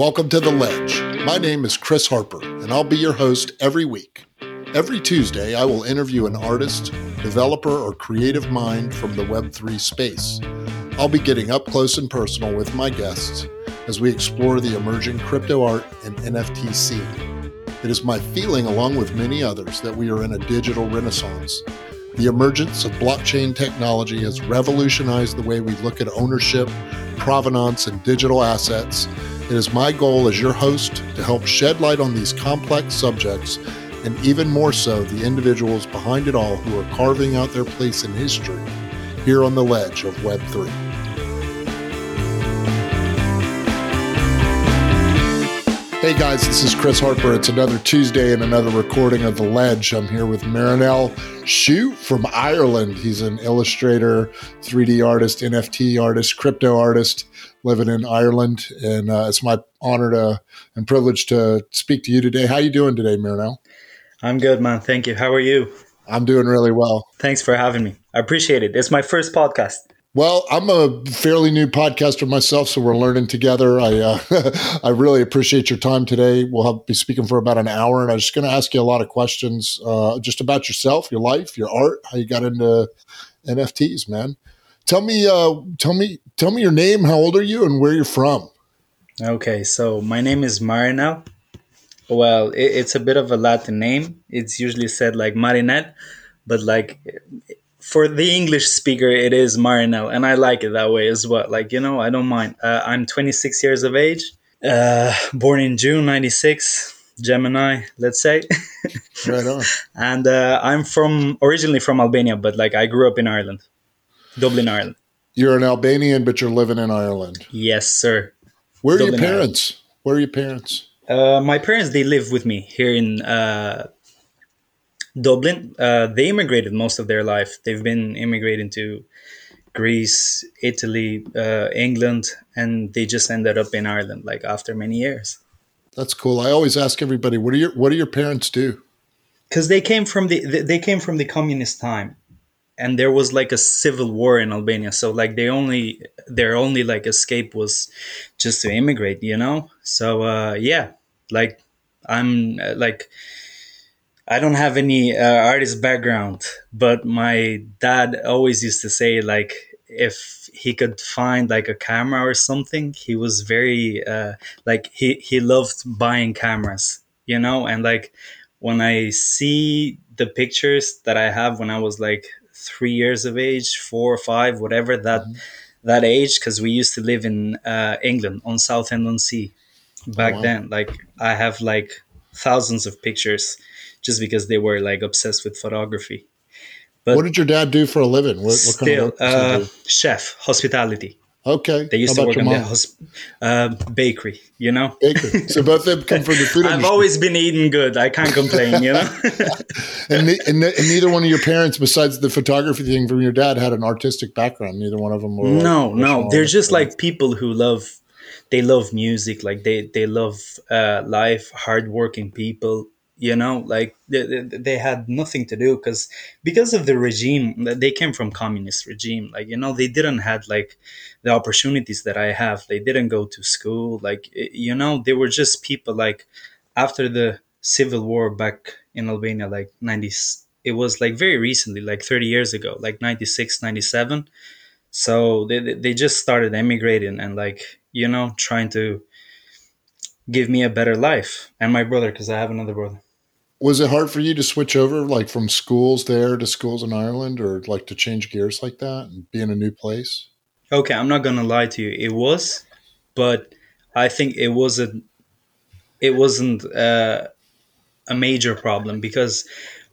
Welcome to The Ledge. My name is Chris Harper, and I'll be your host every week. Every Tuesday, I will interview an artist, developer, or creative mind from the Web3 space. I'll be getting up close and personal with my guests as we explore the emerging crypto art and NFT scene. It is my feeling, along with many others, that we are in a digital renaissance. The emergence of blockchain technology has revolutionized the way we look at ownership, provenance, and digital assets. It is my goal as your host to help shed light on these complex subjects and even more so the individuals behind it all who are carving out their place in history here on the ledge of Web3. Hey guys, this is Chris Harper. It's another Tuesday and another recording of The Ledge. I'm here with Marinel Sheu from Ireland. He's an illustrator, 3D artist, NFT artist, crypto artist living in Ireland. And uh, it's my honor to and privilege to speak to you today. How you doing today, Marinel? I'm good, man. Thank you. How are you? I'm doing really well. Thanks for having me. I appreciate it. It's my first podcast. Well, I'm a fairly new podcaster myself, so we're learning together. I uh, I really appreciate your time today. We'll have, be speaking for about an hour, and I'm just going to ask you a lot of questions, uh, just about yourself, your life, your art, how you got into NFTs, man. Tell me, uh, tell me, tell me your name. How old are you, and where you're from? Okay, so my name is Marinel. Well, it, it's a bit of a Latin name. It's usually said like Marinette, but like for the English speaker, it is Marinel, and I like it that way as well. Like you know, I don't mind. Uh, I'm 26 years of age, uh, born in June '96. Gemini, let's say. right on. And uh, I'm from originally from Albania, but like I grew up in Ireland, Dublin, Ireland. You're an Albanian, but you're living in Ireland. Yes, sir. Where are Dublin, your parents? Ireland. Where are your parents? Uh, my parents they live with me here in uh, Dublin. Uh, they immigrated most of their life. They've been immigrating to Greece, Italy, uh, England, and they just ended up in Ireland like after many years. That's cool. I always ask everybody, what do your what do your parents do? Because they came from the they came from the communist time, and there was like a civil war in Albania. So like they only their only like escape was just to immigrate, you know. So uh, yeah, like I'm uh, like I don't have any uh, artist background, but my dad always used to say like if he could find like a camera or something, he was very uh, like he he loved buying cameras, you know, and like when I see the pictures that I have when I was like three years of age, four or five, whatever that mm-hmm. that age, because we used to live in uh, England on Southend on Sea back oh, wow. then. Like I have like thousands of pictures just because they were like obsessed with photography. But what did your dad do for a living? What, what still, kind of uh, chef, hospitality. Okay. They used to work in the hosp- uh, bakery, you know? Bakery. So both of them come from the food I've always been eating good. I can't complain, you know? and, and, and, neither one of your parents, besides the photography thing from your dad, had an artistic background. Neither one of them were. No, like no. They're just like people who love, they love music. Like they, they love uh, life, hardworking people you know like they, they had nothing to do because because of the regime they came from communist regime. Like you know they didn't had like the opportunities that i have. They didn't go to school. Like you know they were just people like after the civil war back in albania like 90 it was like very recently like 30 years ago like 96 97 so they, they just started emigrating and like you know trying to give me a better life and my brother because i have another brother was it hard for you to switch over like from schools there to schools in Ireland or like to change gears like that and be in a new place? Okay, I'm not gonna lie to you. It was, but I think it wasn't. It wasn't uh, a major problem because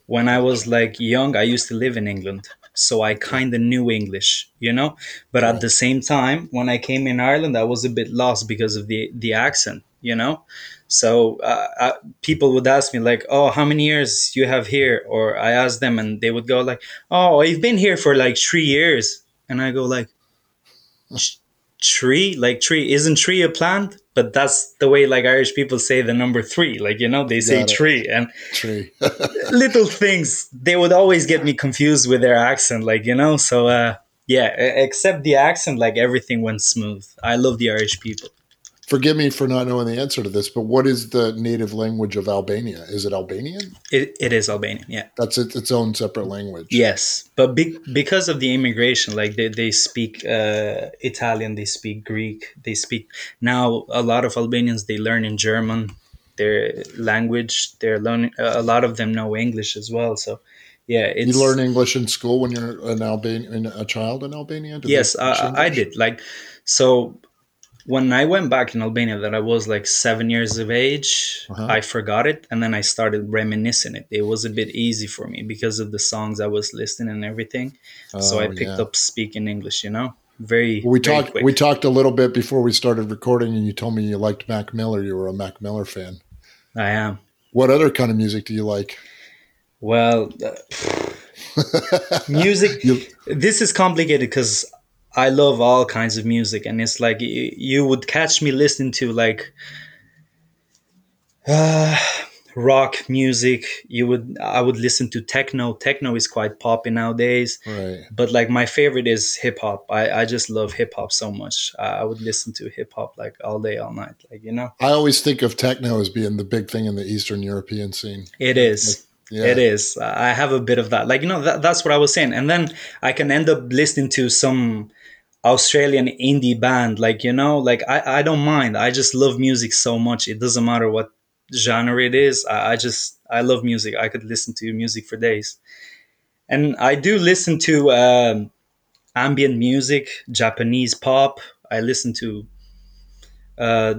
when I was like young, I used to live in England, so I kind of knew English, you know. But at the same time, when I came in Ireland, I was a bit lost because of the the accent, you know. So uh, I, uh, people would ask me like, "Oh, how many years you have here?" Or I ask them, and they would go like, "Oh, I've been here for like three years," and I go like, "Tree? Like tree? Isn't tree a plant?" But that's the way like Irish people say the number three. Like you know, they say tree and tree. little things they would always get me confused with their accent. Like you know, so uh, yeah. Except the accent, like everything went smooth. I love the Irish people. Forgive me for not knowing the answer to this, but what is the native language of Albania? Is it Albanian? It, it is Albanian, yeah. That's it, its own separate language. Yes, but be, because of the immigration, like they, they speak uh, Italian, they speak Greek, they speak now. A lot of Albanians they learn in German, their language. They're learning. A lot of them know English as well. So, yeah, you learn English in school when you're an Albanian, a child in Albania. Did yes, I, I did. Like so, when I went back in Albania, that I was like seven years of age, uh-huh. I forgot it, and then I started reminiscing it. It was a bit easy for me because of the songs I was listening and everything. Oh, so I picked yeah. up speaking English. You know, very. we very talked. Quick. We talked a little bit before we started recording, and you told me you liked Mac Miller. You were a Mac Miller fan. I am. What other kind of music do you like? Well. Uh, music. you, this is complicated because I love all kinds of music, and it's like you, you would catch me listening to like uh, rock music. You would I would listen to techno. Techno is quite poppy nowadays. Right. But like my favorite is hip hop. I, I just love hip hop so much. I, I would listen to hip hop like all day, all night. Like you know. I always think of techno as being the big thing in the Eastern European scene. It is. Like, yeah. It is. I have a bit of that. Like, you know, that, that's what I was saying. And then I can end up listening to some Australian indie band. Like, you know, like I, I don't mind. I just love music so much. It doesn't matter what genre it is. I, I just, I love music. I could listen to music for days. And I do listen to um, ambient music, Japanese pop. I listen to uh,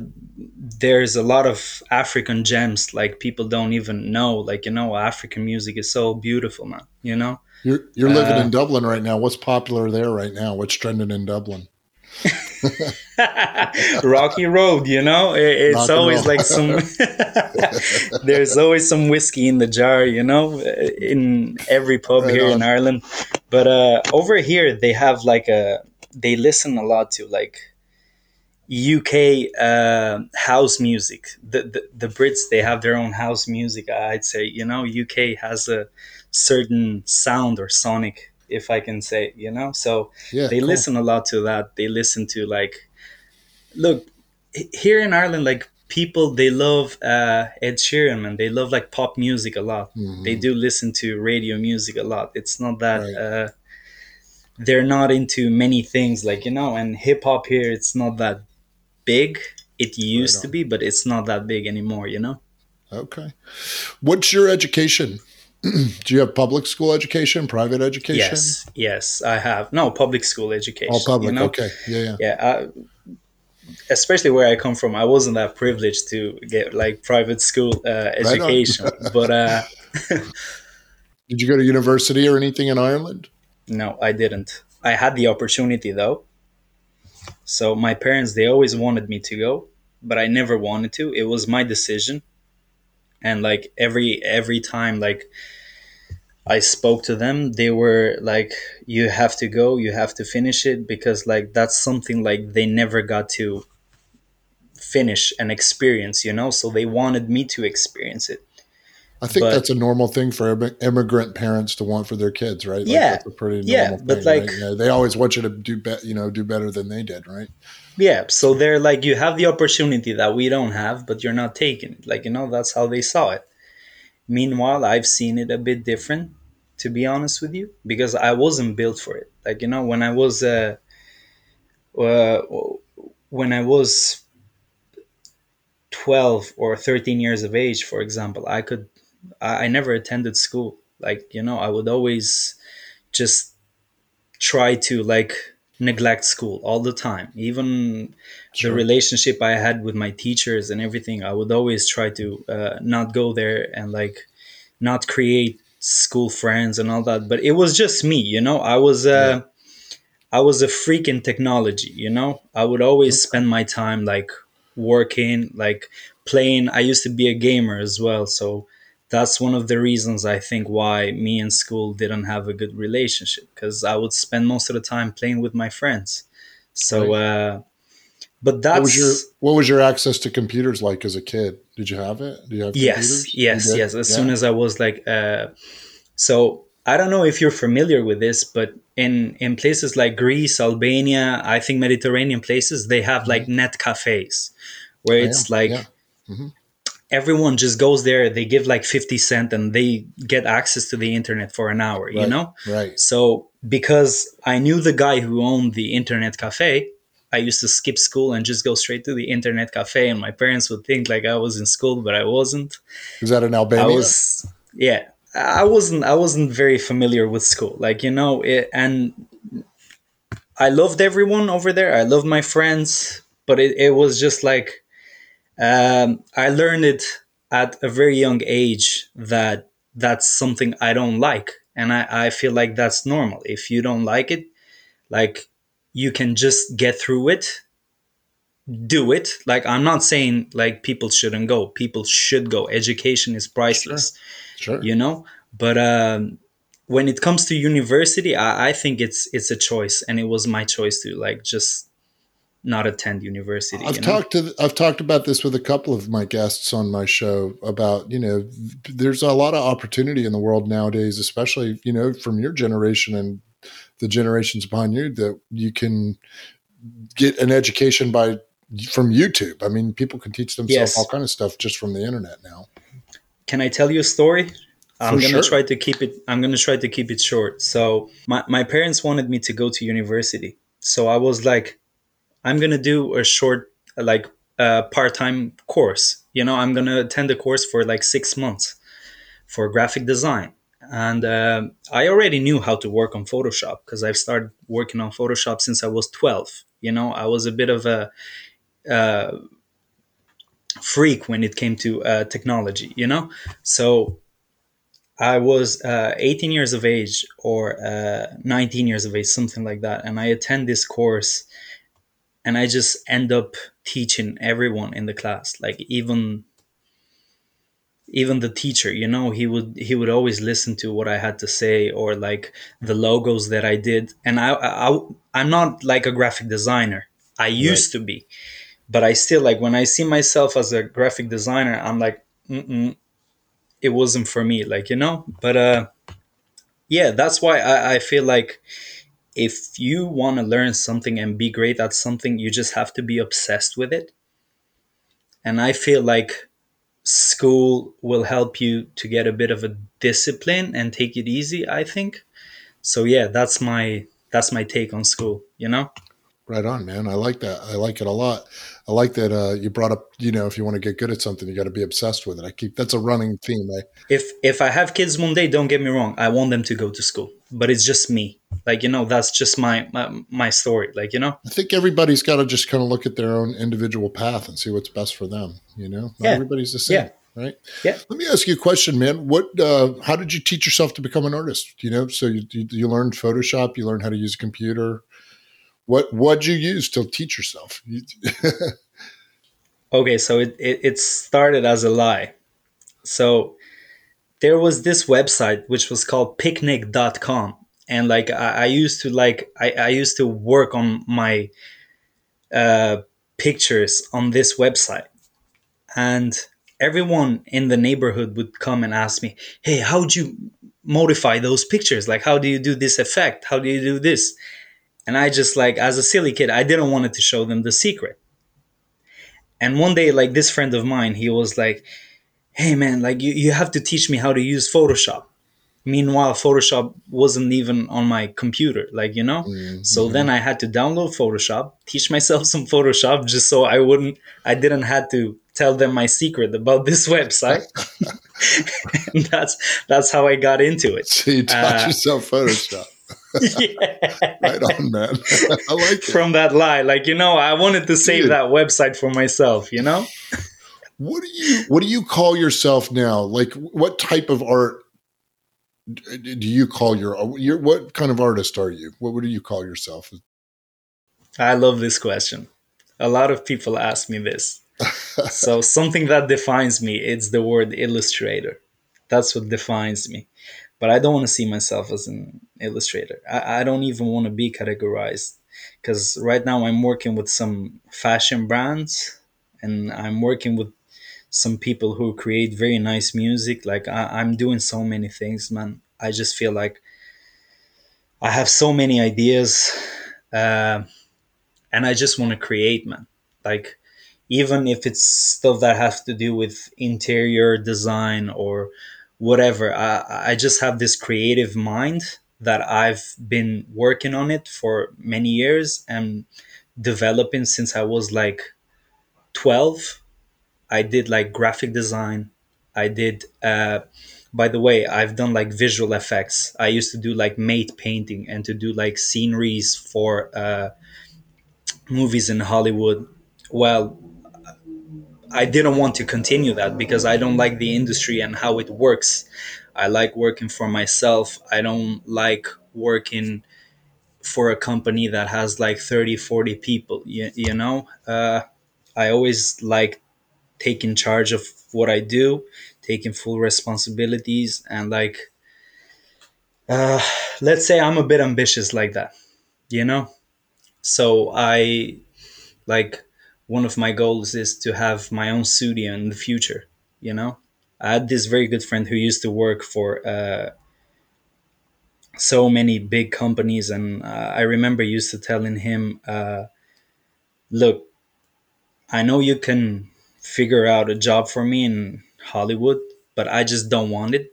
there's a lot of African gems like people don't even know. Like you know, African music is so beautiful, man. You know. You're you're living uh, in Dublin right now. What's popular there right now? What's trending in Dublin? Rocky Road, you know, it's Rock always like some. there's always some whiskey in the jar, you know, in every pub right here on. in Ireland. But uh, over here, they have like a. They listen a lot to like UK uh, house music. The, the, the Brits they have their own house music. I'd say you know UK has a certain sound or sonic, if I can say you know. So yeah, they cool. listen a lot to that. They listen to like, look here in Ireland, like people they love uh, Ed Sheeran and they love like pop music a lot. Mm-hmm. They do listen to radio music a lot. It's not that. Right. Uh, they're not into many things like you know and hip hop here it's not that big. It used right to be, but it's not that big anymore, you know? Okay. What's your education? Do you have public school education, private education? Yes, yes, I have. No, public school education. All public, you know? okay. Yeah, yeah. Yeah. Uh, especially where I come from, I wasn't that privileged to get like private school uh, education. Right but uh, did you go to university or anything in Ireland? No, I didn't. I had the opportunity though, so my parents they always wanted me to go, but I never wanted to. It was my decision. And like every every time like I spoke to them, they were like you have to go, you have to finish it because like that's something like they never got to finish an experience, you know? So they wanted me to experience it. I think but, that's a normal thing for immigrant parents to want for their kids, right? Like yeah, that's a pretty normal yeah, but like right? you know, they always want you to do be- you know do better than they did, right? Yeah, so they're like you have the opportunity that we don't have, but you're not taking it. Like you know, that's how they saw it. Meanwhile, I've seen it a bit different, to be honest with you, because I wasn't built for it. Like you know, when I was uh, uh when I was 12 or 13 years of age, for example, I could I, I never attended school. Like, you know, I would always just try to like neglect school all the time. Even sure. the relationship I had with my teachers and everything, I would always try to uh, not go there and like not create school friends and all that. But it was just me, you know. I was uh, yeah. I was a freak in technology, you know. I would always spend my time like working, like playing. I used to be a gamer as well, so that's one of the reasons I think why me and school didn't have a good relationship because I would spend most of the time playing with my friends. So, right. uh, but that's what was your what was your access to computers like as a kid? Did you have it? Do you have yes, computers? yes, yes. As yeah. soon as I was like, uh, so I don't know if you're familiar with this, but in in places like Greece, Albania, I think Mediterranean places, they have like mm-hmm. net cafes where I it's am, like yeah. Mhm. Everyone just goes there they give like 50 cent and they get access to the internet for an hour you know Right. so because i knew the guy who owned the internet cafe i used to skip school and just go straight to the internet cafe and my parents would think like i was in school but i wasn't Is that in Albania? I was yeah. I wasn't I wasn't very familiar with school. Like, you know, it, and I loved everyone over there. I loved my friends, but it, it was just like um, I learned it at a very young age that that's something I don't like. And I, I feel like that's normal. If you don't like it, like you can just get through it do it like i'm not saying like people shouldn't go people should go education is priceless Sure. you know but um when it comes to university I, I think it's it's a choice and it was my choice to like just not attend university I've you know? talked to I've talked about this with a couple of my guests on my show about you know there's a lot of opportunity in the world nowadays, especially you know from your generation and the generations behind you that you can get an education by from YouTube. I mean, people can teach themselves Yes. all kind of stuff just from the internet now. can i tell you a story i'm gonna sure. try to keep it i'm gonna try to keep it short so my, my parents wanted me to go to university so i was like i'm gonna do a short like uh, part-time course. You know i'm gonna attend a course for like six months for graphic design. And um i already knew how to work on photoshop because i've started working on photoshop since i was 12 you know i was a bit of a uh, freak when it came to uh, technology you know? So i was uh, 18 years of age or uh, 19 years of age something like that. And i attend this course and i just end up teaching everyone in the class like even even the teacher you know he would he would always listen to what i had to say or like the logos that i did. And i, I i'm not like a graphic designer. I used to be. But i still like when i see myself as a graphic designer i'm like Mm-mm, it wasn't for me like you know? But uh yeah that's why i, I feel like if you want to learn something and be great at something you just have to be obsessed with it. And i feel like school will help you to get a bit of a discipline and take it easy i think. So yeah that's my that's my take on school you know Right on, man. I like that. I like it a lot. I like that uh, you brought up. You know, if you want to get good at something, you got to be obsessed with it. I keep that's a running theme. I, if if i have kids one day don't get me wrong i want them to go to school but it's just me like you know that's just my my, my story like you know I think everybody's got to just kind of look at their own individual path and see what's best for them. You know, not Yeah. everybody's the same, Yeah. right? Yeah. Let me ask you a question, man. What? Uh, how did you teach yourself to become an artist? You know, so you, you you learned Photoshop, you learned how to use a computer. What what'd you use to teach yourself? Okay, so it, it, it started as a lie. So there was this website which was called picnik.com. And like I, I used to like I, I used to work on my uh, pictures on this website. And everyone in the neighborhood would come and ask me, Hey, how'd you modify those pictures? Like how do you do this effect? How do you do this? And I just like as a silly kid, I didn't want to show them the secret. And one day, like this friend of mine, he was like, Hey man, like you, you have to teach me how to use Photoshop. Meanwhile, Photoshop wasn't even on my computer, like, you know? Mhm. So then I had to download Photoshop, teach myself some Photoshop just so I wouldn't, I didn't have to tell them my secret about this website. and that's, that's how I got into it. so you taught Uh, yourself Photoshop. yeah. Right on, man. I like it. From that lie, like, you know, I wanted to save Dude. that website for myself, you know? What do you What do you call yourself now? Like, what type of art do you call your? your what kind of artist are you? What would you call yourself? I love this question. A lot of people ask me this. so something that defines me, it's the word illustrator. That's what defines me. But I don't want to see myself as an illustrator. I, I don't even want to be categorized because right now I'm working with some fashion brands and I'm working with some people who create very nice music. Like I, I'm doing so many things, man. I just feel like I have so many ideas, uh, and I just want to create, man. Like even if it's stuff that has to do with interior design or whatever. I, I just have this creative mind that I've been working on it for many years and developing since I was like 12. I did like graphic design. I did, uh, by the way, I've done like visual effects. I used to do like matte painting and to do like sceneries for uh, movies in Hollywood. Well, I didn't want to continue that because I don't like the industry and how it works. I like working for myself. I don't like working for a company that has like 30, 40 people, you, you know? Uh, I always like taking charge of what I do, taking full responsibilities, and like, uh, let's say I'm a bit ambitious like that, you know? So I like one of my goals is to have my own studio in the future. You know, I had this very good friend who used to work for uh, so many big companies, and uh, I remember used to telling him, uh, "Look, I know you can figure out a job for me in Hollywood, but I just don't want it.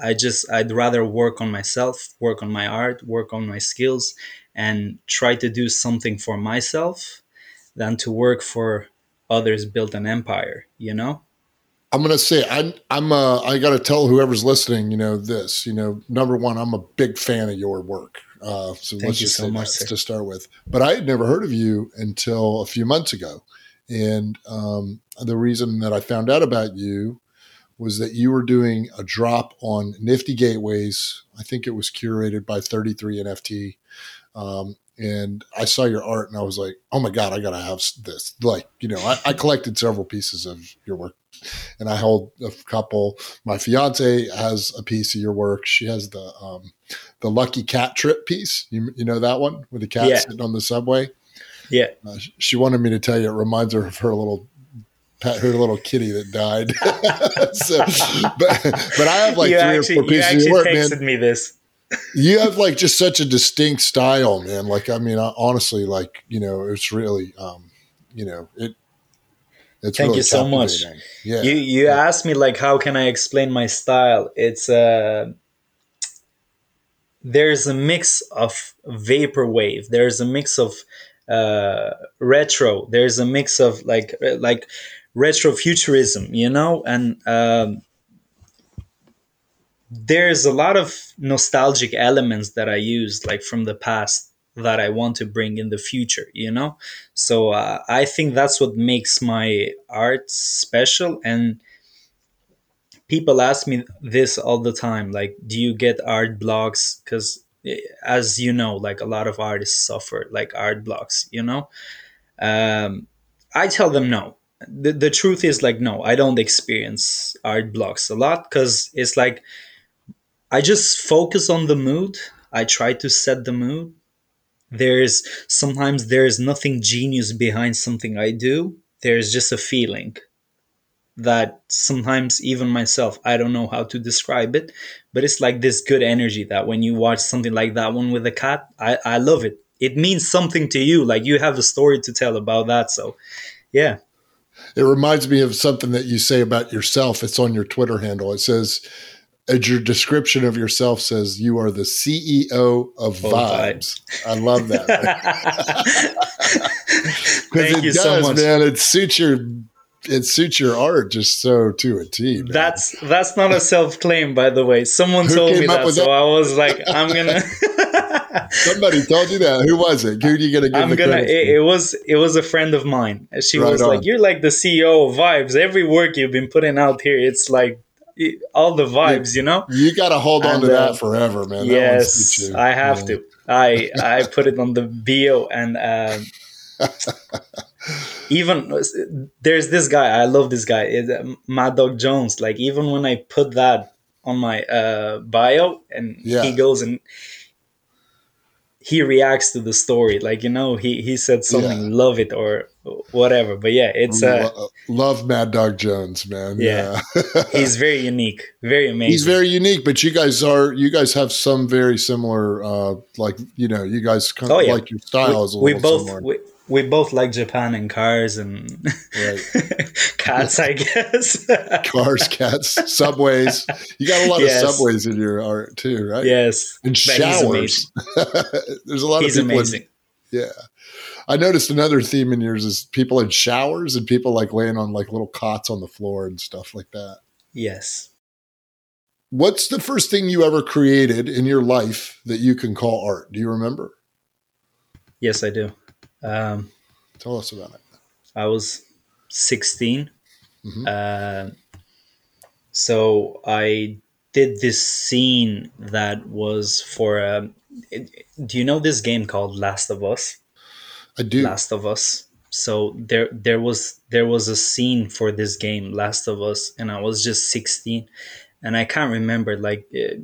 I just I'd rather work on myself, work on my art, work on my skills, and try to do something for myself." Than to work for others build an empire you know? I'm gonna say i'm i'm uh i gotta tell whoever's listening you know this you know number one i'm a big fan of your work. Uh so Thank let's you just so much, to start with. But i had never heard of you until a few months ago. And um the reason that i found out about you was that you were doing a drop on nifty gateways. I think it was curated by 33 nft um, and I saw your art and I was like, oh my God, I got to have this. Like, you know, I, I, collected several pieces of your work and I hold a couple. My fiance has a piece of your work. She has the, um, the lucky cat trip piece. You, you know that one with the cat Yeah. sitting on the subway? yeah Uh, she wanted me to tell you it reminds her of her little pet, her little kitty that died. so, but, but I have like you three actually, or four you pieces of actually your work, man texted me this you have like just such a distinct style, man. Like, I mean, honestly, like, you know, it's really, um, you know, it, it's Thank really you so much. Yeah. you you Yeah. asked me like how can i explain my style it's uh there's a mix of vaporwave there's a mix of uh retro there's a mix of like like retro futurism you know and um there's a lot of nostalgic elements that i use like from the past that i want to bring in the future you know? So uh, i think that's what makes my art special and people ask me this all the time like do you get art blocks? Because as you know like a lot of artists suffer like art blocks you know? Um, i tell them no. The, the truth is like no i don't experience art blocks a lot because it's like i just focus on the mood. I try to set the mood. There's sometimes there's nothing genius behind something i do. There's just a feeling that sometimes even myself i don't know how to describe it but it's like this good energy that when you watch something like that one with a cat i, I love it. It means something to you. Like you have a story to tell about that. So yeah. It reminds me of something that you say about yourself. It's on your Twitter handle. It says, as your description of yourself says, you are the CEO of Oh, vibes. I love that. Because thank it you does, so much man. It suits your it suits your art just so to a T. Man. that's that's not a self-claim by the way someone Who told me that so that? i was like i'm gonna Somebody told you that. Who was it? Who are you gonna give I'm the gonna. credit It, it was it was a friend of mine. She Right was on. like, "You're like the CEO of Vibes. Every work you've been putting out here, it's like it- all the vibes, you know." You got to hold on And, to uh, that forever, man. Yes. I have Yeah. to. I I put it on the bio and um, even there's this guy. I love this guy. It's uh, Mad Dog Jones. Like even when I put that on my uh, bio and Yeah. he goes and he reacts to the story like you know he he said something Yeah. love it or whatever but yeah it's uh love Mad Dog Jones, man. Yeah. Yeah. he's very unique very amazing He's very unique, but you guys are you guys have some very similar uh like you know, you guys kind of Oh, yeah. like your style is a we little both we, we both like Japan and cars and Right. cats, I guess. Cars, cats, subways. You got a lot Yes. of subways in your art too, right? yes, And showers. There's a lot he's of people. in- amazing. yeah. I noticed another theme in yours is people in showers and people like laying on like little cots on the floor and stuff like that. Yes. What's the first thing you ever created in your life that you can call art? Do you remember? Yes, I do. Um, Tell us about it. I was 16. Mhm. Uh, so I did this scene that was for. Um, it, do you know this game called Last of Us? I do. Last of Us. So there, there was there was a scene for this game, Last of Us, and I was just 16, and I can't remember. Like it,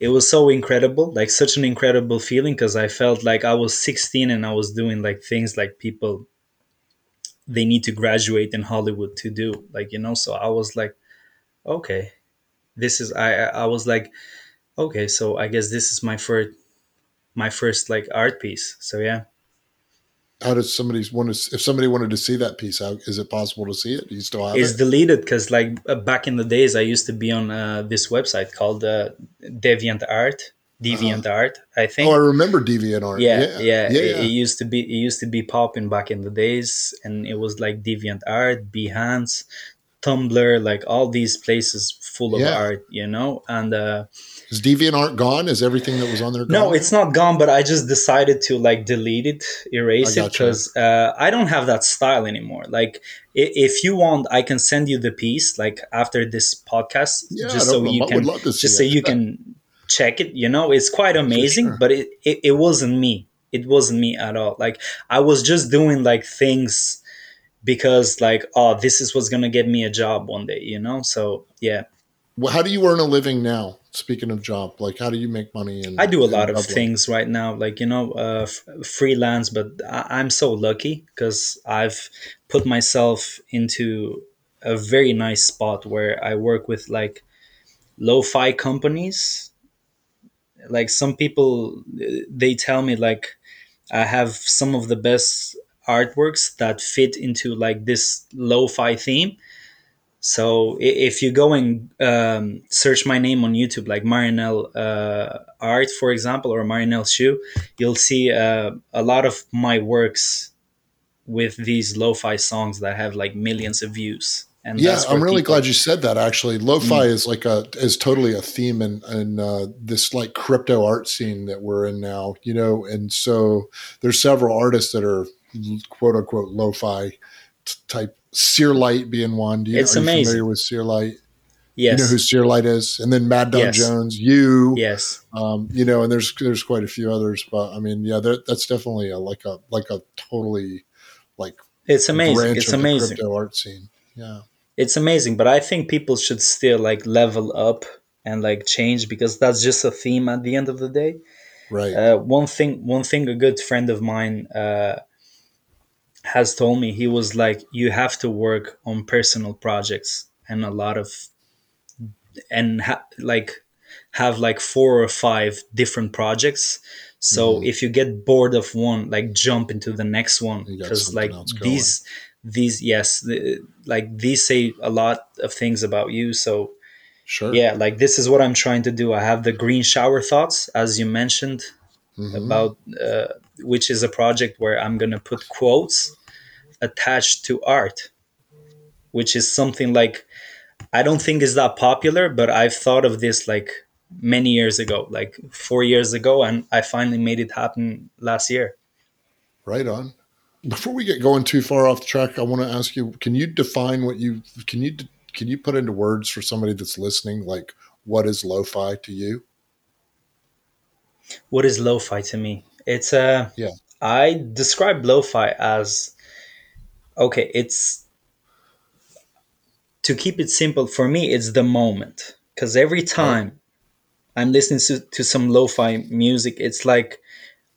it was so incredible, like such an incredible feeling, because I felt like I was 16 and I was doing like things like people they need to graduate in Hollywood to do, like you know. So I was like, okay, this is I I was like, okay, so I guess this is my first my first like art piece. So yeah. How does somebody want to? If somebody wanted to see that piece, how is it possible to see it? Do you still have it's it? deleted because like uh, back in the days i used to be on uh, this website called uh, deviant art deviant art i think Uh-huh. Oh, I remember DeviantArt. yeah yeah, yeah, yeah. It, it used to be it used to be popping back in the days and it was like deviant art behance tumblr like all these places full of Yeah. art you know and uh Is DeviantArt gone? Is everything that was on there gone? no it's not gone but i just decided to like delete it erase it because uh, i don't have that style anymore like if you want i can send you the piece like after this podcast Yeah, just so you I can would love to see just so it. you can check it you know it's quite amazing sure. but it, it, it wasn't me it wasn't me at all like i was just doing like things because like oh this is what's gonna get me a job one day you know so yeah how do you earn a living now? Speaking of job, like how do you make money? In, I do a lot of Dublin? things right now, like you know, uh, f- freelance. But I- I'm so lucky because I've put myself into a very nice spot where I work with like lo-fi companies. Like some people, uh, they tell me like I have some of the best artworks that fit into like this lo-fi theme. So if you go and um, search my name on YouTube, like Marinel uh, Art, for example, or Marinel Sheu, you'll see uh, a lot of my works with these lo-fi songs that have like millions of views. And Yeah, I'm really people- Mm. glad you said that. Actually, lo-fi is like a is totally a theme in in uh, this like crypto art scene that we're in now. You know, and so there's several artists that are quote unquote lo-fi t- type. Seerlight being one. Do you, It's you amazing. familiar with Seerlight? Yes. You know who Seerlight is, and then Mad Dog Yes. Jones. You. yes. um, you know, and there's there's quite a few others, but I mean, yeah, that's definitely a, like a like a totally like It's amazing. It's amazing. crypto art scene. Yeah, it's amazing but i think people should still like level up and like change because that's just a theme at the end of the day right. uh, one thing one thing a good friend of mine uh, has told me he was like you have to work on personal projects and a lot of and ha- like have like four or five different projects. So Mhm. if you get bored of one like jump into the next one because like these these yes the, like these say a lot of things about you. So sure. yeah like this is what i'm trying to do. I have the green shower thoughts as you mentioned Mhm. about uh, which is a project where i'm to put quotes attached to art which is something like i don't think is that popular but i've thought of this like many years ago like four years ago and i finally made it happen last year Right on. Before we get going too far off the track, I want to ask you: Can you define what you can you can you put into words for somebody that's listening? Like, what is lo-fi to you? What is lo-fi to me? It's uh Yeah. i describe lo-fi as okay it's to keep it simple for me it's the moment. Because every time i'm listening to, to some lo-fi music it's like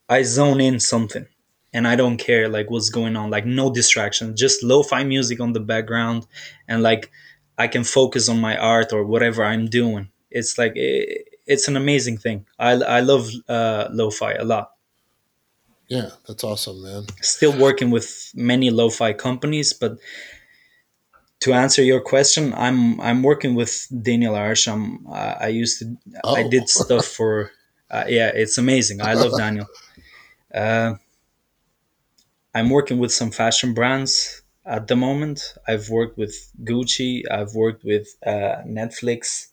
i zone in something and i don't care like what's going on like no distraction just lo-fi music on the background and like i can focus on my art or whatever i'm doing. It's like it's an amazing thing i, I love uh, lo-fi a lot Yeah, that's awesome, man. Still working with many lo-fi companies, but to answer your question, I'm I'm working with Daniel Arsham. Uh, I used to oh. I did stuff for uh, yeah, it's amazing. I love Daniel. Uh, I'm working with some fashion brands at the moment. I've worked with Gucci. I've worked with uh, Netflix,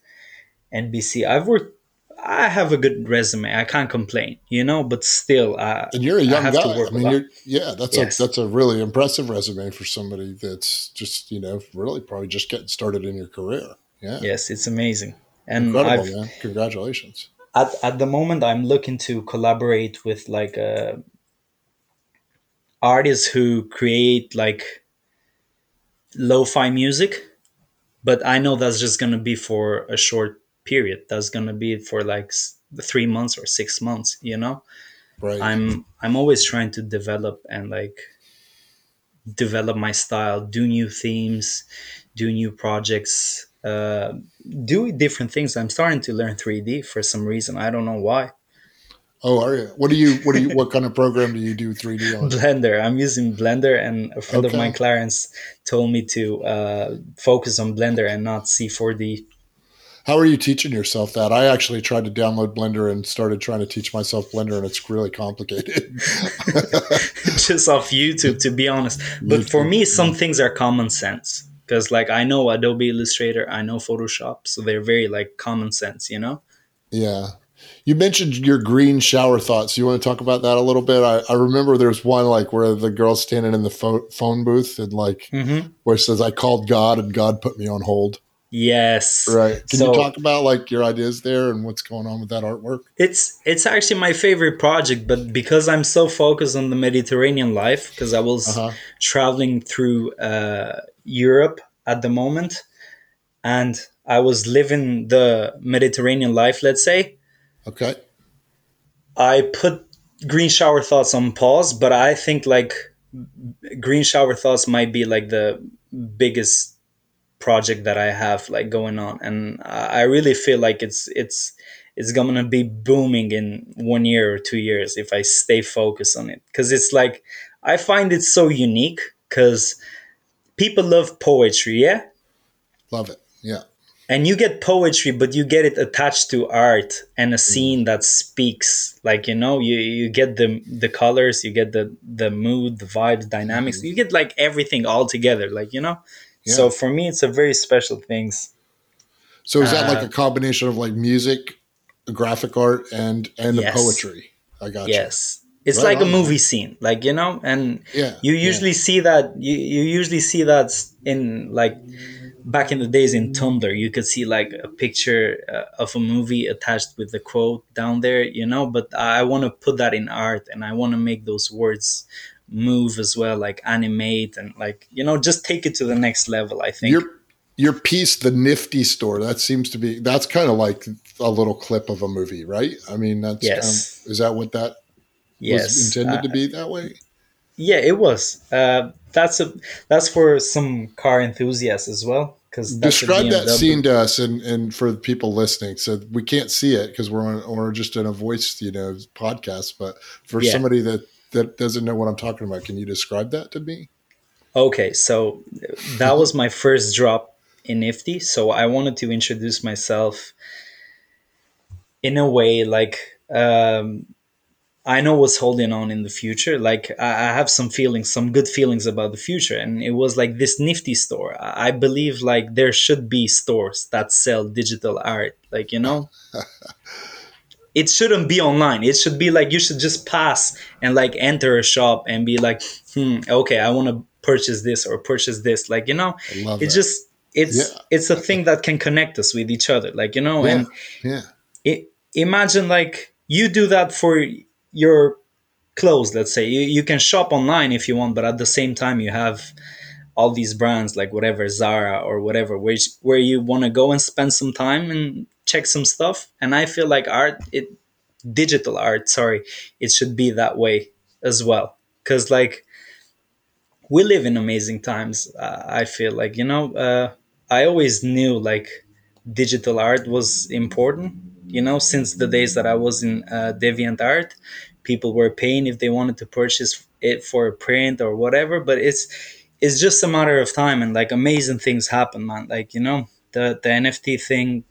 NBC. I've worked. I have a good resume. I can't complain, you know. But still, uh, and you're a young guy. I mean, yeah, that's yes. a that's a really impressive resume for somebody that's just you know really probably just getting started in your career. Yeah. Yes, it's amazing. And Incredible, I've, man! Congratulations. At at the moment, I'm looking to collaborate with like uh, artists who create like lo-fi music but i know that's just going to be for a short period that's going to be for like three months or six months you know right i'm i'm always trying to develop and like develop my style do new themes do new projects uh, do different things i'm starting to learn 3d for some reason i don't know why Oh, are you? What do you? What do you? What kind of program do you do 3D on? Blender. I'm using Blender, and a friend okay. of mine, Clarence, told me to uh, focus on Blender and not C4D. How are you teaching yourself that? I actually tried to download Blender and started trying to teach myself Blender, and it's really complicated. Just off YouTube, to be honest. But YouTube, for me, some things are common sense because, like, I know Adobe Illustrator, I know Photoshop, so they're very like common sense, you know. Yeah, you mentioned your green shower thoughts. You want to talk about that a little bit? I, I remember there's one like where the girl's standing in the phone, phone booth and like mm-hmm. where it says, I called God and God put me on hold. Yes. Right. Can so, you talk about like your ideas there and what's going on with that artwork? It's it's actually my favorite project, but because I'm so focused on the Mediterranean life, because I was uh-huh. traveling through uh, Europe at the moment, and I was living the Mediterranean life, let's say. Okay. I put Green Shower Thoughts on pause, but I think like Green Shower Thoughts might be like the biggest project that I have like going on, and I really feel like it's it's it's gonna be booming in one year or two years if I stay focused on it. Because it's like I find it so unique because people love poetry, yeah. Love it, yeah and you get poetry but you get it attached to art and a scene that speaks like you know you you get the the colors you get the the mood the vibes dynamics mm-hmm. you get like everything all together like you know yeah. so for me it's a very special things so is that uh, like a combination of like music graphic art and and yes. the poetry i got you. yes you. It's right like on. a movie scene, like you know, and yeah, you usually yeah. see that you, you usually see that in like back in the days in Tumblr, you could see like a picture uh, of a movie attached with the quote down there, you know. But I want to put that in art, and I want to make those words move as well, like animate and like you know, just take it to the next level. I think your your piece, the Nifty Store, that seems to be that's kind of like a little clip of a movie, right? I mean, that's yes. Kind of, is that what that yes. was intended uh, to be that way? Yeah, it was. Uh, that's a that's for some car enthusiasts as well. Because describe that scene to us and, and for people listening. So we can't see it because we're on, we're just in a voice you know podcast. But for yeah. somebody that that doesn't know what I'm talking about, can you describe that to me? Okay, so that was my first drop in Nifty. So I wanted to introduce myself in a way like um, I know what's holding on in the future. Like I, have some feelings, some good feelings about the future. And it was like this nifty store. I believe like there should be stores that sell digital art. Like, you know, it shouldn't be online. It should be like you should just pass and like enter a shop and be like, hmm, okay, I want to purchase this or purchase this. Like, you know, it's just it's yeah. it's a thing that can connect us with each other. Like, you know, yeah. and yeah. It, imagine like you do that for your clothes let's say you, you can shop online if you want but at the same time you have all these brands like whatever zara or whatever where, where you want to go and spend some time and check some stuff and i feel like art it digital art sorry it should be that way as well. Because like we live in amazing times uh, i feel like you know uh, i always knew like digital art was important you know since the days that i was in uh, deviant art people were paying if they wanted to purchase it for a print or whatever but it's it's just a matter of time and like amazing things happen man like you know the the nft thing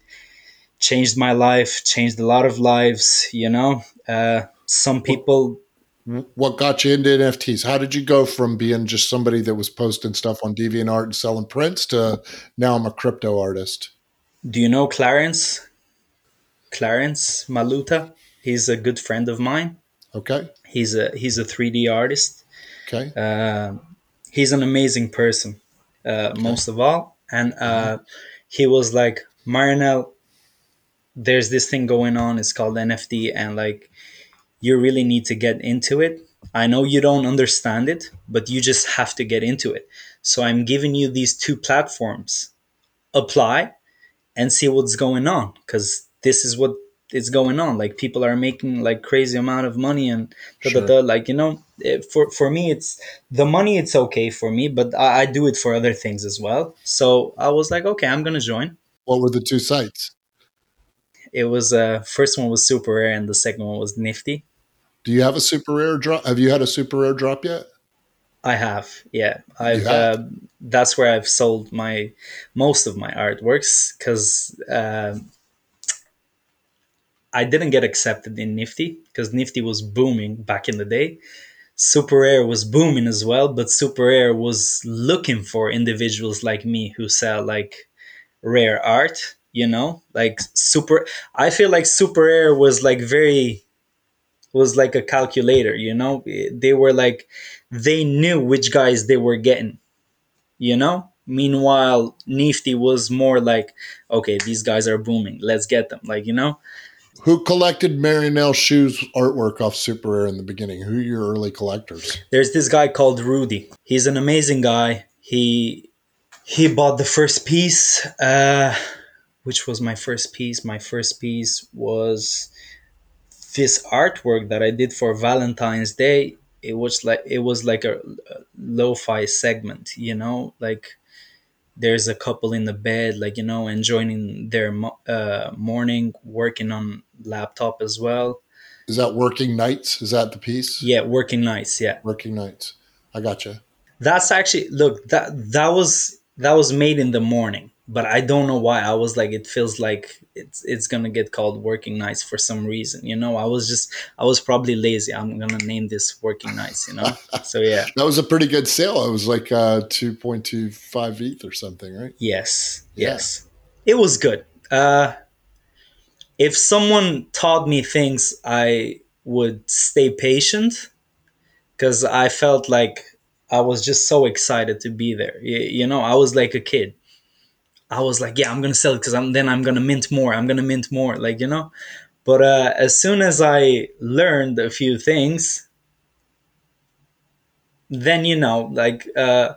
changed my life changed a lot of lives you know? Uh, some people what got you into nfts how did you go from being just somebody that was posting stuff on deviantart and selling prints to now i'm a crypto artist? Do you know clarence? Clarence maluta? He's a good friend of mine. Okay. He's a he's a 3d artist. Okay. Uh, he's an amazing person uh, okay. most of all. And uh, he was like marinel there's this thing going on it's called nft and like you really need to get into it. I know you don't understand it but you just have to get into it. So i'm giving you these two platforms. Apply and see what's going on because this is what is going on. Like people are making like crazy amount of money and da, sure. da, da, like you know it, for for me it's the money it's okay for me but I, I do it for other things as well. So i was like okay i'm gonna join. What were the two sites it was uh first one was super rare and the second one was nifty. Do you have a super rare drop? Have you had a super rare drop yet? I have yeah. I've have? Uh, that's where i've sold my most of my artworks because uh, i didn't get accepted in nifty because nifty was booming back in the day. Super rare was booming as well but super rare was looking for individuals like me who sell like rare art you know like super i feel like super rare was like very was like a calculator you know they were like they knew which guys they were getting you know meanwhile nifty was more like okay these guys are booming let's get them like you know who collected Marinel Sheu's artwork off Super Rare in the beginning? Who are your early collectors? There's this guy called Rudy. He's an amazing guy. He he bought the first piece. Uh, which was my first piece. My first piece was this artwork that I did for Valentine's Day. It was like it was like a, a lo-fi segment, you know, like there's a couple in the bed, like you know, enjoying their uh, morning, working on laptop as well. Is that working nights? Is that the piece? Yeah, working nights. Yeah, working nights. I gotcha. That's actually look that that was that was made in the morning but I don't know why. I was like, it feels like it's it's gonna get called working nights for some reason. You know, I was just I was probably lazy. I'm gonna name this working nights. You know, so yeah. that was a pretty good sale. It was like uh, two point two five ETH or something, right? Yes, yeah. yes, it was good. Uh, if someone taught me things, I would stay patient because I felt like I was just so excited to be there. You, you know, I was like a kid I was like, yeah, I'm gonna sell it because I'm then I'm gonna mint more. I'm gonna mint more, like you know. But uh, as soon as I learned a few things, then you know, like uh,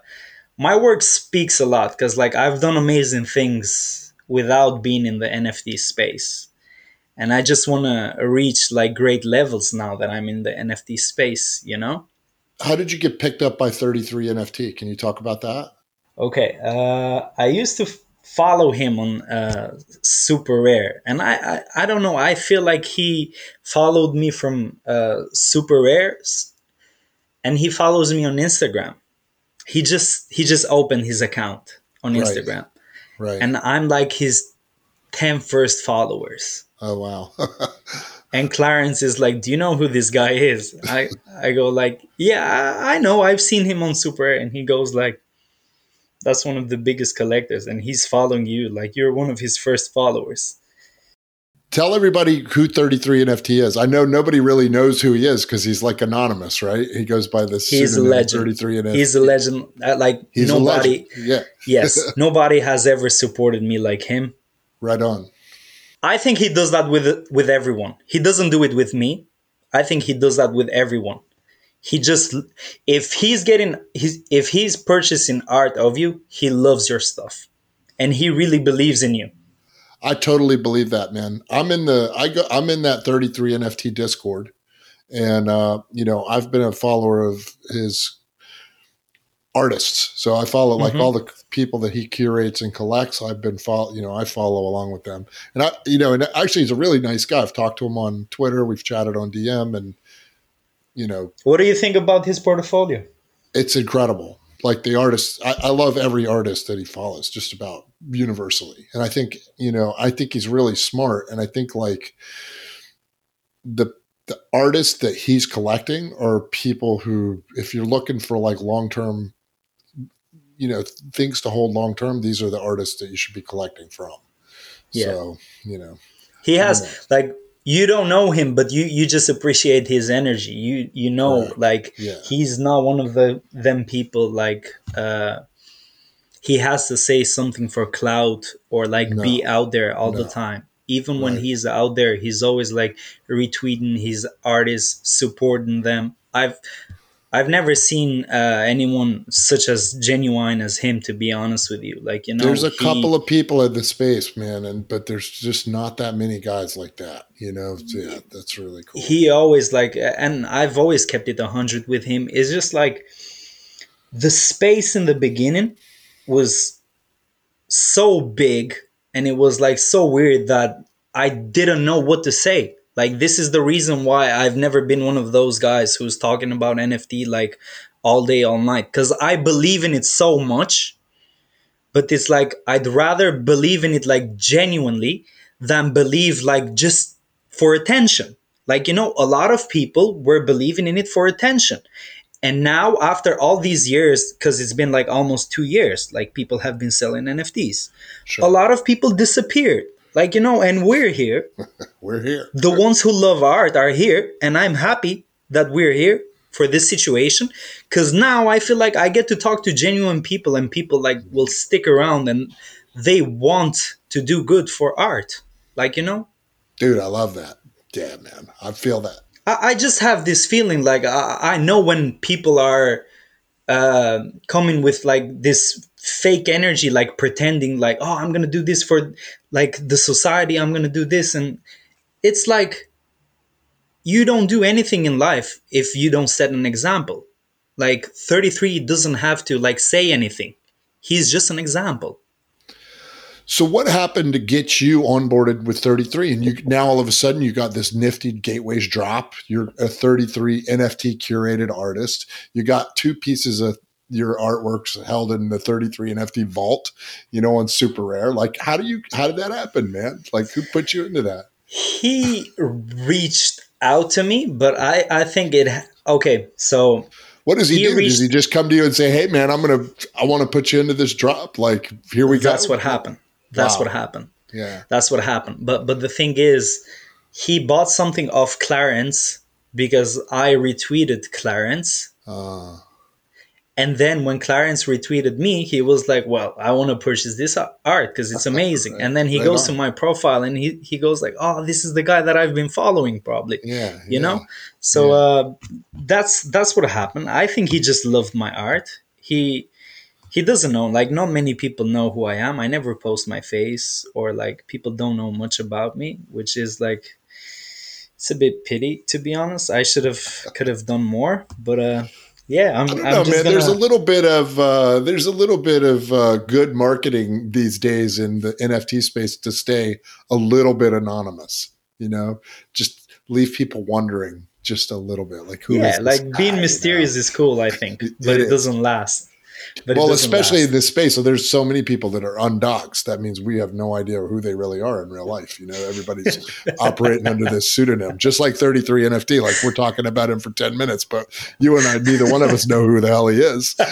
my work speaks a lot because like I've done amazing things without being in the NFT space, and I just want to reach like great levels now that I'm in the NFT space. You know. How did you get picked up by 33 NFT? Can you talk about that? Okay, uh, I used to follow him on uh, Super Rare, and I, I, I don't know. I feel like he followed me from uh, Super Rares, and he follows me on Instagram. He just he just opened his account on right. Instagram, right? And I'm like his 10 first followers. Oh wow. and Clarence is like, "Do you know who this guy is?" I I go like, "Yeah, I know. I've seen him on Super Rare." And he goes like, that's one of the biggest collectors and he's following you like you're one of his first followers. Tell everybody who 33 nft is. I know nobody really knows who he is because he's like anonymous right? He goes by this he's a legend. 33 NFT. he's a legend. Uh, like he's nobody yeah. Yes. Nobody has ever supported me like him. Right on. I think he does that with with everyone. He doesn't do it with me. I think he does that with everyone he just if he's getting his if he's purchasing art of you he loves your stuff. And he really believes in you. I totally believe that man. I'm in the i go i'm in that 33 nft discord. And uh you know i've been a follower of his artists. So i follow like mm-hmm. all the people that he curates and collects. I've been follow you know i follow along with them. And i you know and actually he's a really nice guy. I've talked to him on twitter. We've chatted on dm and you know, What do you think about his portfolio? it's incredible. Like the artists, I, I love every artist that he follows, just about universally. And I think, you know, I think he's really smart. And I think like the the artists that he's collecting are people who, if you're looking for like long term, you know, things to hold long term, these are the artists that you should be collecting from. Yeah. So, you know, He has like you don't know him, but you you just appreciate his energy. You you know Right. like yeah. he's not one of the them people like uh he has to say something for clout or like No. be out there all the time even when he's out there he's always like retweeting his artists supporting them i've i've never seen uh anyone such as genuine as him to be honest with you like you know there's a he- couple of people in the space, man, and but there's just not that many guys like that. You know, yeah, that's really cool. he always like and i've always kept it a 100 with him it's just like the space in the beginning was so big and it was like so weird that i didn't know what to say like this is the reason why i've never been one of those guys who's talking about nft like all day all night because i believe in it so much but it's like i'd rather believe in it like genuinely than believe like just for attention. Like, you know, a lot of people were believing in it for attention. And now, after all these years, because it's been like almost two years, like people have been selling NFTs, Sure. a lot of people disappeared. Like, you know, and we're here. We're here. The ones who love art are here. And I'm happy that we're here for this situation. Because now I feel like I get to talk to genuine people and people like will stick around and they want to do good for art. Like, you know? Dude, I love that. Yeah, man. I feel that. I, I just have this feeling like I, I know when people are uh, coming with like this fake energy, like pretending like, oh, I'm gonna do this for like the society. I'm gonna do this, and it's like you don't do anything in life if you don't set an example. Like 33 doesn't have to like say anything. He's just an example. So what happened to get you onboarded with 33 and you now all of a sudden you got this nifty gateways drop. You're a 33 NFT curated artist. You got two pieces of your artworks held in the 33 NFT vault, you know, on super rare. Like how do you how did that happen, man? Like who put you into that? He reached out to me, but I I think it okay. So What does he, He do? reached- does he just come to you and say, "Hey, man, I'm gonna, I want to put you into this drop"? Like, here we go. that's what happened. That's Wow. what happened. Yeah. That's what happened. But but the thing is, he bought something off Clarence because I retweeted Clarence. Uh, And then when Clarence retweeted me, he was like, "Well, I want to purchase this art because it's amazing." And then he Right goes on. to my profile and he he goes like, "Oh, this is the guy that I've been following, probably." yeah. You yeah. know. So uh, that's that's what happened. I think he just loved my art. He he doesn't know. Like, not many people know who I am. I never post my face, or like people don't know much about me, which is like it's a bit pity to be honest. I should have could have done more, but uh, yeah, I'm. I don't I'm know, just man. gonna, There's a little bit of uh, there's a little bit of uh, good marketing these days in the NFT space to stay a little bit anonymous. You know, just leave people wondering just a little bit, like who? is yeah, like guy, being you know? mysterious is cool, I think, but it it, doesn't last. Well, especially last. in this space. So there's so many people that are undoxed. That means we have no idea who they really are in real life. You know, everybody's operating under this pseudonym, just like 33 NFT. Like we're talking about him for 10 minutes, but you and I, neither one of us know who the hell he is.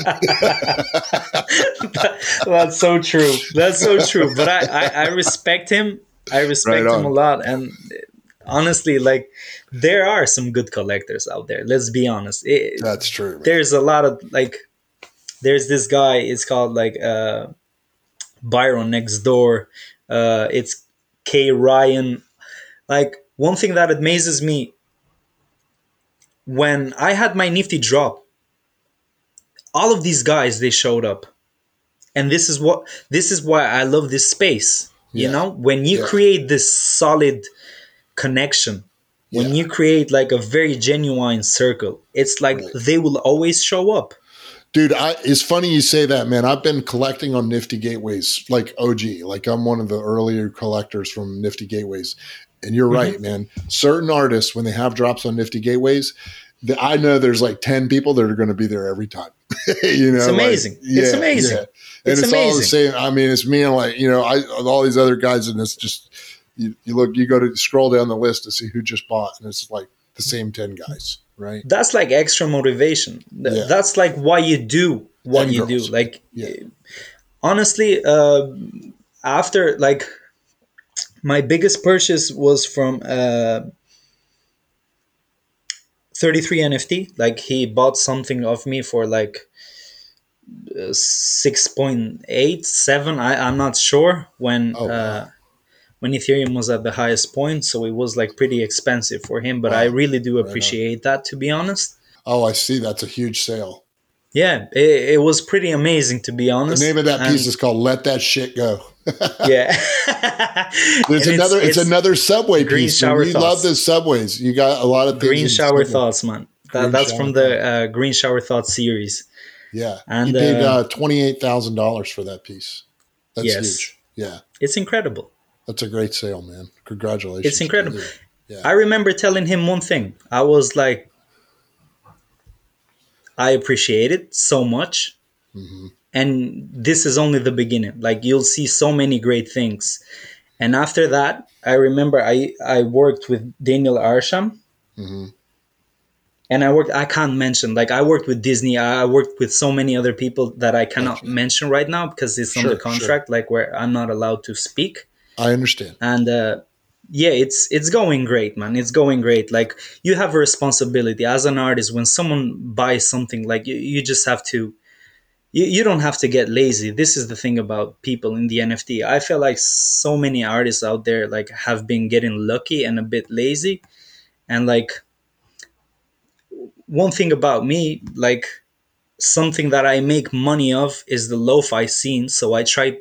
That's so true. That's so true. But I, I, I respect him. I respect Right him a lot. And honestly, like there are some good collectors out there. Let's be honest. It, That's true. man. there's a lot of like there's this guy, it's called like uh Byron next door. Uh it's K Ryan. Like one thing that amazes me when I had my nifty drop, all of these guys they showed up. And this is what this is why I love this space. You know, when you Yeah. create this solid connection, when Yeah. you create like a very genuine circle, it's like Right. they will always show up. Dude, I, it's funny you say that, man. I've been collecting on Nifty Gateways like OG. Like I'm one of the earlier collectors from Nifty Gateways. And you're Mm-hmm. right, man. Certain artists, when they have drops on Nifty Gateways, the, I know there's like ten people that are going to be there every time. you know, It's amazing. like, It's amazing. And It's it's, all the same. I mean, it's me and like you know, I all these other guys, and it's just you, you look, you go to scroll down the list to see who just bought, and it's like the same ten guys, right? That's like extra motivation. Yeah. That's like why you do what And you girls. do. Like Yeah. honestly, uh, after like my biggest purchase was from uh, 33 NFT. Like he bought something of me for like uh, 6.8, 7. I, I'm not sure when Oh, uh, when Ethereum was at the highest point. So it was like pretty expensive for him. But I really do appreciate that, to be honest. Oh, I see. That's a huge sale. Yeah, it, it was pretty amazing, to be honest. The name of that And- piece is called "Let That Shit Go." yeah. There's And another. It's, another subway Green piece. shower we love thoughts. the subways. You got a lot of things Green Shower Thoughts, man. That, that's Shower from the uh, Green Shower Thoughts series. Yeah, And, you paid uh, uh, twenty eight thousand dollars for that piece. That's Yes. huge. Yeah, It's incredible. That's a great sale, man. Congratulations. It's incredible. Yeah. I remember telling him one thing. I was like, I appreciate it so much. Mhm. And this is only the beginning. Like, you'll see so many great things. And after that, I remember I, I worked with Daniel Arsham. Mhm. And I worked, I can't mention, like, I worked with Disney. I worked with so many other people that I cannot Gotcha. mention right now because it's Sure, under sure. contract, like, where I'm not allowed to speak I understand. and uh, yeah it's it's going great man. It's going great. Like you have a responsibility as an artist when someone buys something like you, you just have to you, you don't have to get lazy. This is the thing about people in the nft i feel like so many artists out there like have been getting lucky and a bit lazy. And like one thing about me like something that i make money of is the lo-fi scene. So i try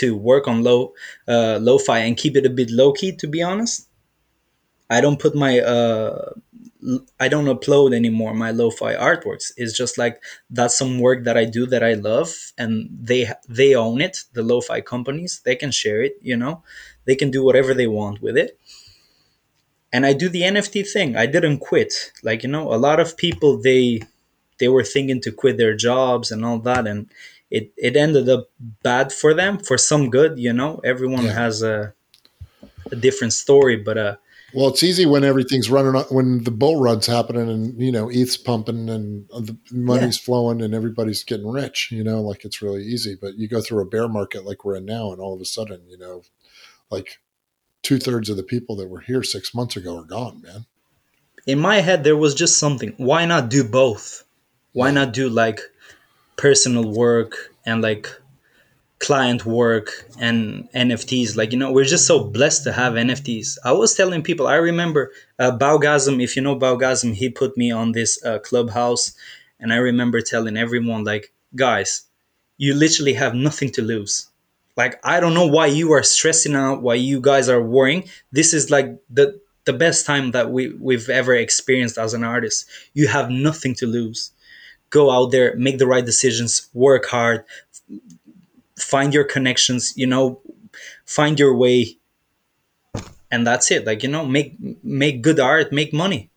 to work on low uh, lo-fi and keep it a bit low-key to be honest. I don't put my uh, i don't upload anymore my lo-fi artworks. It's just like that's some work that i do that i love and they they own it the lo-fi companies. They can share it you know? They can do whatever they want with it. And i do the nft thing. I didn't quit. Like you know a lot of people they they were thinking to quit their jobs and all that and it, it ended up bad for them for some good you know everyone Yeah. has a, a different story but uh Well, it's easy when everything's running on, when the bull run's happening and you know ETH's pumping and the money's flowing and everybody's getting rich. You know, like it's really easy. But you go through a bear market like we're in now, and all of a sudden, you know, like two thirds of the people that were here six months ago are gone, man. in my head there was just something why not do both why Yeah. not do like personal work and like client work and nfts like you know we're just so blessed to have nfts i was telling people i remember uh, Baugasm, if you know Baugasm, he put me on this uh, clubhouse and i remember telling everyone like guys you literally have nothing to lose. Like i don't know why you are stressing out why you guys are worrying. This is like the the best time that we we've ever experienced as an artist. You have nothing to lose go out there make the right decisions work hard find your connections you know find your way and that's it like you know make make good art make money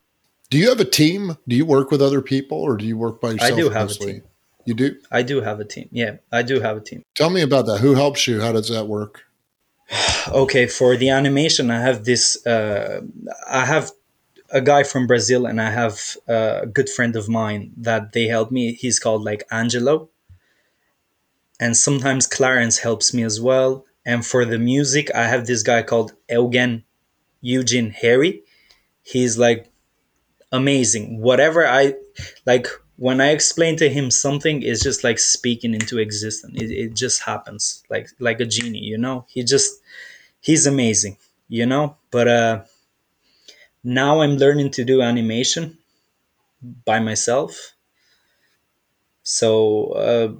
Do you have a team? Do you work with other people, or do you work by yourself? I do have a team. You do. i do have a team yeah i do have a team Tell me about that. Who helps you? How does that work? okay for the animation i have this uh, i have a guy from brazil and i have a good friend of mine that they help me. He's called like angelo. And sometimes clarence helps me as well. And for the music i have this guy called eugen eugene harry. He's like amazing. Whatever i like when i explain to him something it's just like speaking into existence. It, it just happens like like a genie you know? He just he's amazing you know? But uh now i'm learning to do animation by myself so uh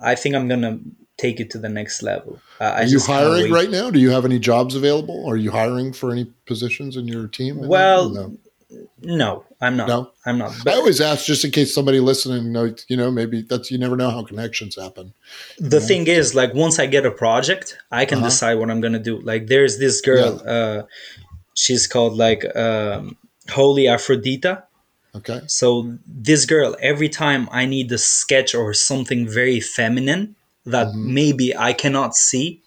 i think i'm gonna take it to the next level uh, I Are you hiring right now? Do you have any jobs available? Are you hiring for any positions in your team? Well, No? no i'm not No? i'm not I always ask just in case somebody listening knows, you know, maybe that's you never know how connections happen. the thing is like once i get a project i can Uh-huh. decide what i'm gonna do like there's this girl uh she's called like um holy aphrodita Okay. So this girl, every time I need a sketch or something very feminine that Mhm. maybe I cannot see,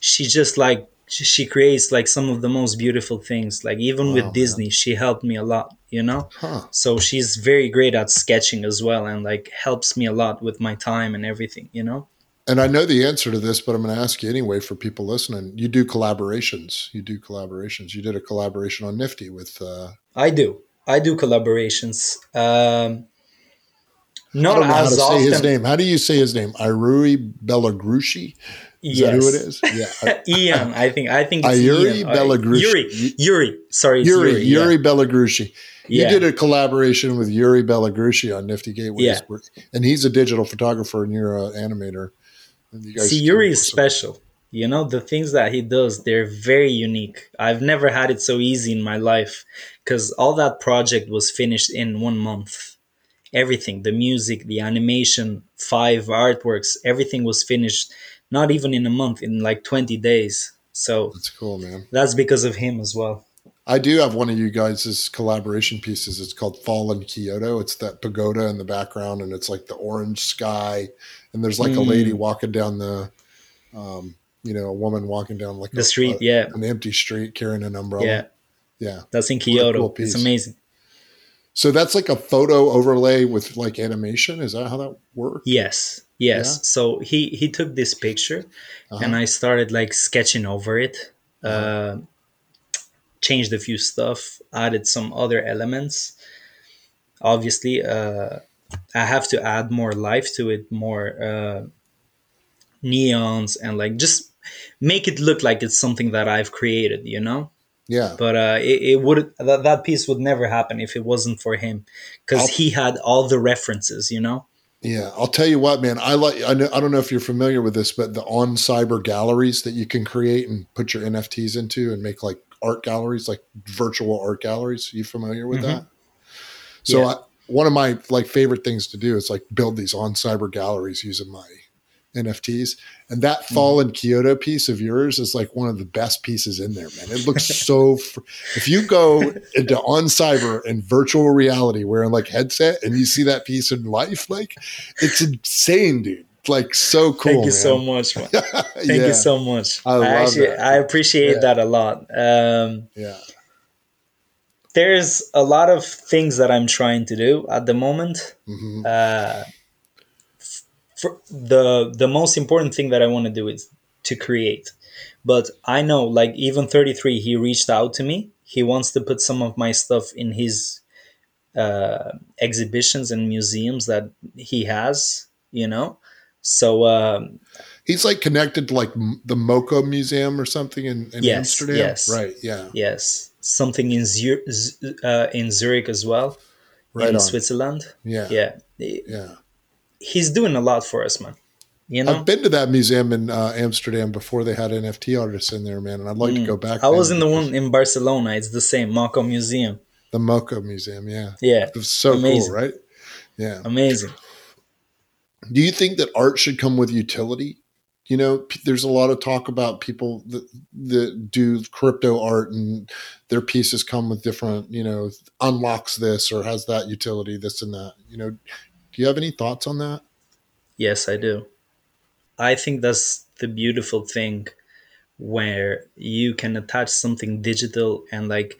she just like she- creates like some of the most beautiful things. Like even Wow, with man. Disney, she helped me a lot, you know? Huh. So she's very great at sketching as well and like helps me a lot with my time and everything, you know? And I know the answer to this, but I'm going to ask you anyway for people listening. You do collaborations. You do collaborations. You did a collaboration on Nifty with. Uh, I do. I do collaborations. Um I not don't know how to often. say his name. How do you say his name? Irui Belagrushi. Is that who it is? Yeah. Ian, I think. I think it's Yuri Ian. Belagrushi. Yuri. Yuri. Sorry, Yuri, Yuri. Yuri, yeah. Belagrushi. You Yeah. did a collaboration with Yuri Belagrushi on Nifty Gateways, Yeah. and he's a digital photographer and you're an animator. And you guys See, Yuri is special. You know, the things that he does, they're very unique. I've never had it so easy in my life because all that project was finished in one month. Everything, the music, the animation, five artworks, everything was finished not even in a month, in like 20 days. So That's cool, man. that's because of him as well. I do have one of you guys' collaboration pieces. It's called Fallen Kyoto. It's that pagoda in the background, and it's like the orange sky, and there's like a Mm. lady walking down the, um, you know, a woman walking down like The a- street, a- yeah. an empty street carrying an umbrella. Yeah, yeah. that's in Kyoto. cool it's amazing. So that's like a photo overlay with like animation. Is that how that works? Yes, yes. Yeah? So he he took this picture, Uh-huh. and I started like sketching over it. Uh, changed a few stuff, added some other elements. Obviously, uh, I have to add more life to it, more uh, neons, and like just make it look like it's something that I've created. You know. yeah. But uh, it, it would that, that piece would never happen if it wasn't for him, because he had all the references. You know. Yeah, I'll tell you what, man. I like. I, know, I don't know if you're familiar with this, but the Oncyber galleries that you can create and put your NFTs into and make like art galleries, like virtual art galleries. you familiar with Mhm. that? So Yeah. I, one of my like favorite things to do is like build these Oncyber galleries using my NFTs. And that Mm-hmm. fallen Kyoto piece of yours is like one of the best pieces in there, man. It looks so. Fr- if you go into Oncyber and virtual reality wearing like headset and you see that piece in life, like it's insane, dude. Like so cool. Thank you man. so much, man. Thank yeah, you so much. I I, love actually that. I appreciate Yeah. that a lot. Um, yeah. There's a lot of things that I'm trying to do at the moment. hmm Uh, for the the most important thing that I want to do is to create. But I know, like even 33, he reached out to me. He wants to put some of my stuff in his uh, exhibitions and museums that he has. You know, so um, He's like connected to like the Moco Museum or something in, in Yes, Amsterdam. yes. Right. Yeah. Yes, something in Zur- Z- uh, in Zurich as well, Right in on. Switzerland. Yeah. Yeah, Yeah. he's doing a lot for us, man. You know, I've been to that museum in uh, Amsterdam before they had NFT artists in there, man, and I'd like to go back. Mm. I was in the one in Barcelona. It's the same Moco Museum. the Moco Museum. Yeah, Yeah, it was so Amazing. cool, right? Yeah. amazing. Do you think that art should come with utility? You know, there's a lot of talk about people that, that do crypto art and their pieces come with different, you know, unlocks this or has that utility, this and that. You know, do you have any thoughts on that? Yes, I do. I think that's the beautiful thing where you can attach something digital and like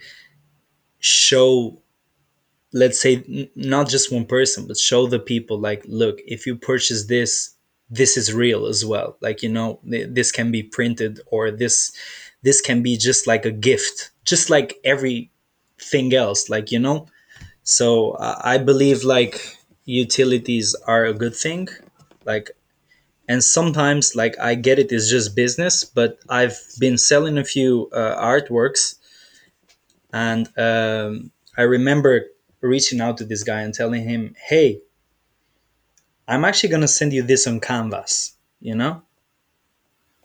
show let's say n- not just one person but show the people like look if you purchase this this is real as well. Like you know this can be printed or this this can be just like a gift just like everything else like you know? So uh, i believe like utilities are a good thing like and sometimes like i get it is just business but i've been selling a few uh, artworks and um, i remember reaching out to this guy and telling him hey i'm actually going to send you this on canvas you know?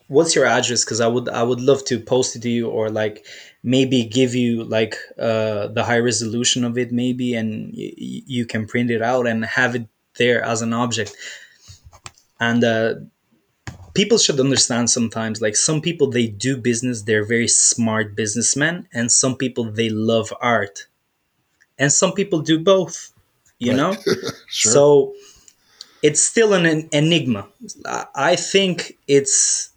What's your address? Because i would i would love to post it to you or like maybe give you like uh, the high resolution of it maybe and y- you can print it out and have it there as an object. And uh, people should understand sometimes like some people they do business they're very smart businessmen and some people they love art. And some people do both you Right. know? Sure. so it's still an enigma. I- think it's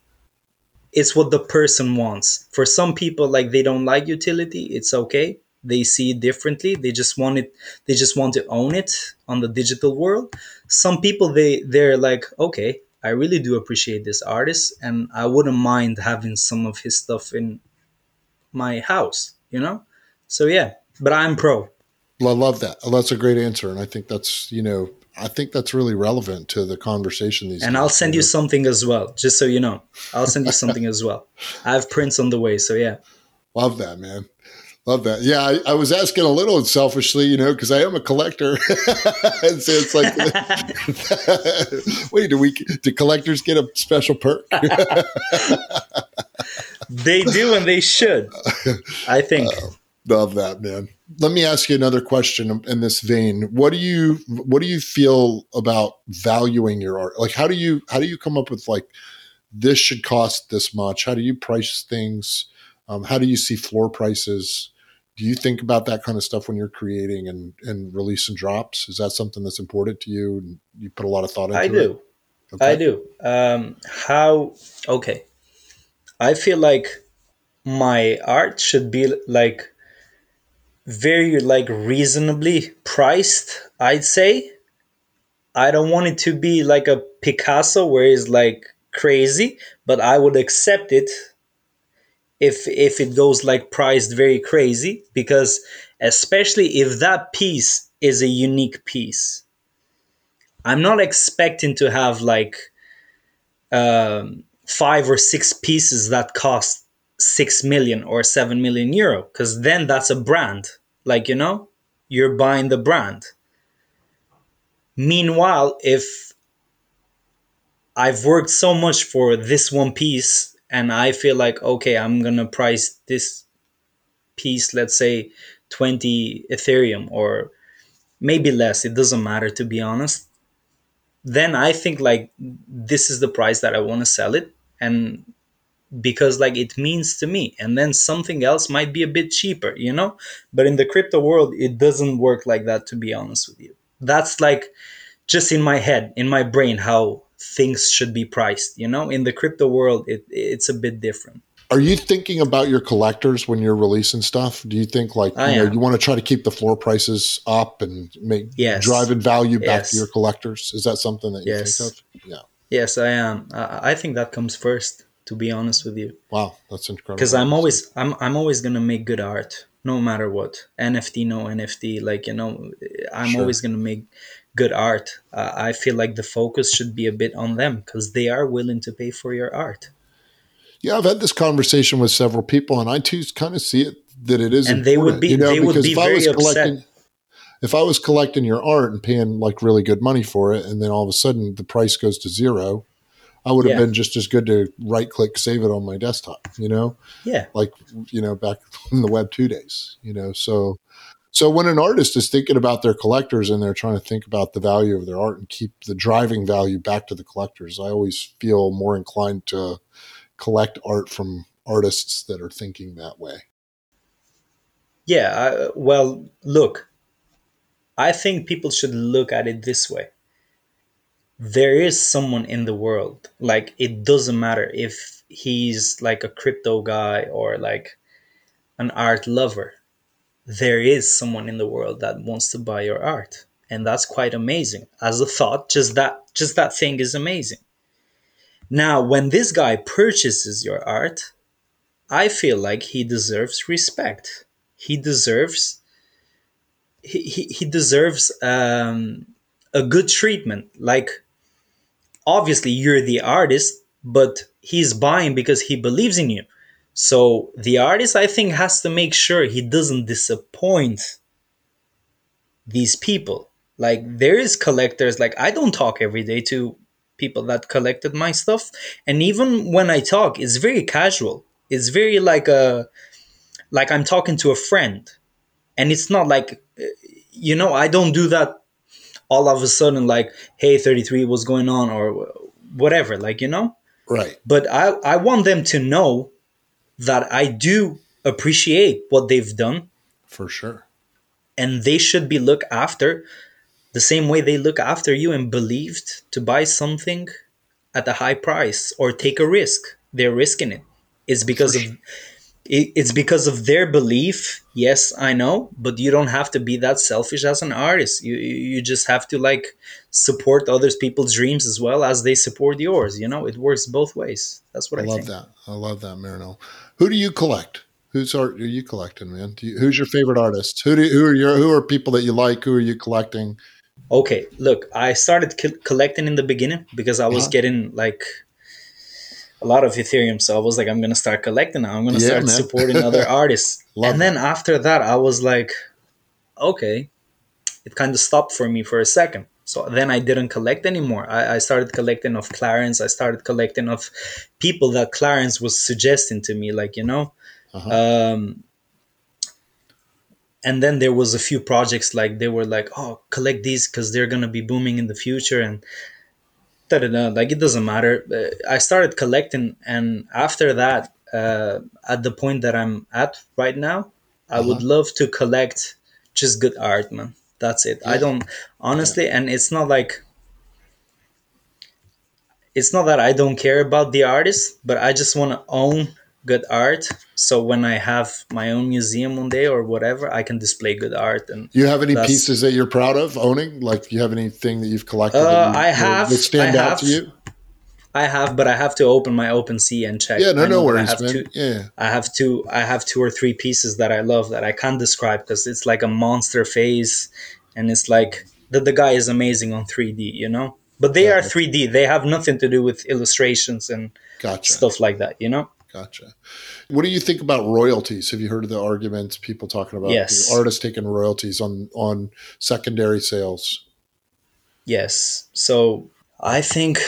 it's what the person wants. For some people like they don't like utility it's okay. They see it differently. They just want it they just want to own it on the digital world. Some people they they're like okay i really do appreciate this artist and i wouldn't mind having some of his stuff in my house you know? So yeah but i'm pro. I love that. That's a great answer, and I think that's you know I think that's really relevant to the conversation these and i'll send you something as well just so you know i'll send you something as well i have prints on the way so yeah Love that, man. Love that. Yeah, I, I was asking a little selfishly, you know, because I am a collector, and so it's like, wait, do we do collectors get a special perk? they do and they should i think uh, Love that, man. Let me ask you another question in this vein. What do you what do you feel about valuing your art? Like how do you how do you come up with like this should cost this much? How do you price things? Um, how do you see floor prices? Do you think about that kind of stuff when you're creating and and releasing drops? Is that something that's important to you? And you put a lot of thought into it? i it. do Okay. I do. Um, how? Okay. I feel like my art should be like very like reasonably priced. I'd say. I don't want it to be like a Picasso where it's like crazy, but I would accept it if if it goes like priced very crazy because especially if that piece is a unique piece. I'm not expecting to have like um, five or six pieces that cost six million or seven million euro, because then that's a brand. Like you know, you're buying the brand. Meanwhile, if I've worked so much for this one piece and I feel like okay, I'm gonna price this piece, let's say 20 Ethereum or maybe less, it doesn't matter to be honest. Then I think like this is the price that I want to sell it and because like it means to me and then something else might be a bit cheaper, you know? But in the crypto world it doesn't work like that to be honest with you. That's like just in my head, in my brain how things should be priced, you know? In the crypto world it it's a bit different. Are you thinking about your collectors when you're releasing stuff? Do you think like I you know am. you want to try to keep the floor prices up and make Yes. driving value back Yes. to your collectors? Is that something that you Yes. think of? Yeah. Yes, I am. I, I think that comes first to be honest with you. Wow, that's incredible. because i'm always i'm i'm always gonna make good art no matter what nft no nft like you know i'm Sure. always gonna make good art uh, i feel like the focus should be a bit on them because they are willing to pay for your art Yeah, I've had this conversation with several people, and I too kind of see it that it is, And they would be- you know, they would because be if I very upset. if I was collecting your art and paying like really good money for it, and then all of a sudden the price goes to zero, I would have Yeah. been just as good to right click save it on my desktop, you know, yeah like you know back in the web two days, you know. So, so when an artist is thinking about their collectors and they're trying to think about the value of their art and keep the driving value back to the collectors, I always feel more inclined to collect art from artists that are thinking that way. yeah I, well look i think people should look at it this way there is someone in the world. Like it doesn't matter if he's like a crypto guy or like an art lover. There is someone in the world that wants to buy your art. And that's quite amazing. As a thought just that just that thing is amazing. Now when this guy purchases your art i feel like he deserves respect. He deserves he, he, he deserves um, a good treatment. Like obviously you're the artist but he's buying because he believes in you. So the artist i think has to make sure he doesn't disappoint these people. Like there is collectors like i don't talk every day to people that collected my stuff. And even when i talk it's very casual. It's very like a like i'm talking to a friend. And it's not like you know i don't do that all of a sudden like hey 33 what's going on or whatever like you know Right. but i i want them to know that i do appreciate what they've done For sure. and they should be looked after the same way they look after you and believed to buy something at a high price or take a risk. They're risking it. It's because of it's because of their belief. Yes, I know, but you don't have to be that selfish as an artist. You you just have to like support others people's dreams as well as they support yours. You know, it works both ways. That's what I, I love think. that. I love that, Marino. Who do you collect? Whose art are you collecting, man? You, who's your favorite artist? Who do who are your who are people that you like? Who are you collecting? Okay, look, I started co- collecting in the beginning because I was Uh-huh. getting like a lot of Ethereum. So I was like, I'm gonna start collecting now. I'm gonna Yeah, start man. supporting other artists. Love and then after that, I was like, okay, it kind of stopped for me for a second. So then I didn't collect anymore. I, I started collecting of Clarence. I started collecting of people that Clarence was suggesting to me, like you know. Uh-huh. Um, and then there was a few projects like they were like, oh, collect these because they're gonna be booming in the future, and da da da. Like it doesn't matter. Uh, I started collecting, and after that, uh, at the point that I'm at right now, I would Uh-huh. love to collect just good art, man. That's it. I don't honestly, and it's not like it's not that I don't care about the artist, but I just want to own good art. So when I have my own museum one day or whatever, I can display good art. And You have any pieces that you're proud of owning? Like, you have anything that you've collected? Uh, that you, I have- that stand I out have. to you. I have, but I have to open my open OpenSea and check. Yeah, no, no that I worries, have man. two- yeah, I have two. I have two or three pieces that I love that I can't describe because it's like a monster face, and it's like the the guy is amazing on 3D, you know. But they Yeah, are 3D. They have nothing to do with illustrations and gotcha, stuff like that, you know. Gotcha. What do you think about royalties? Have you heard of the arguments? People talking about Yes. the artists taking royalties on on secondary sales. Yes. So I think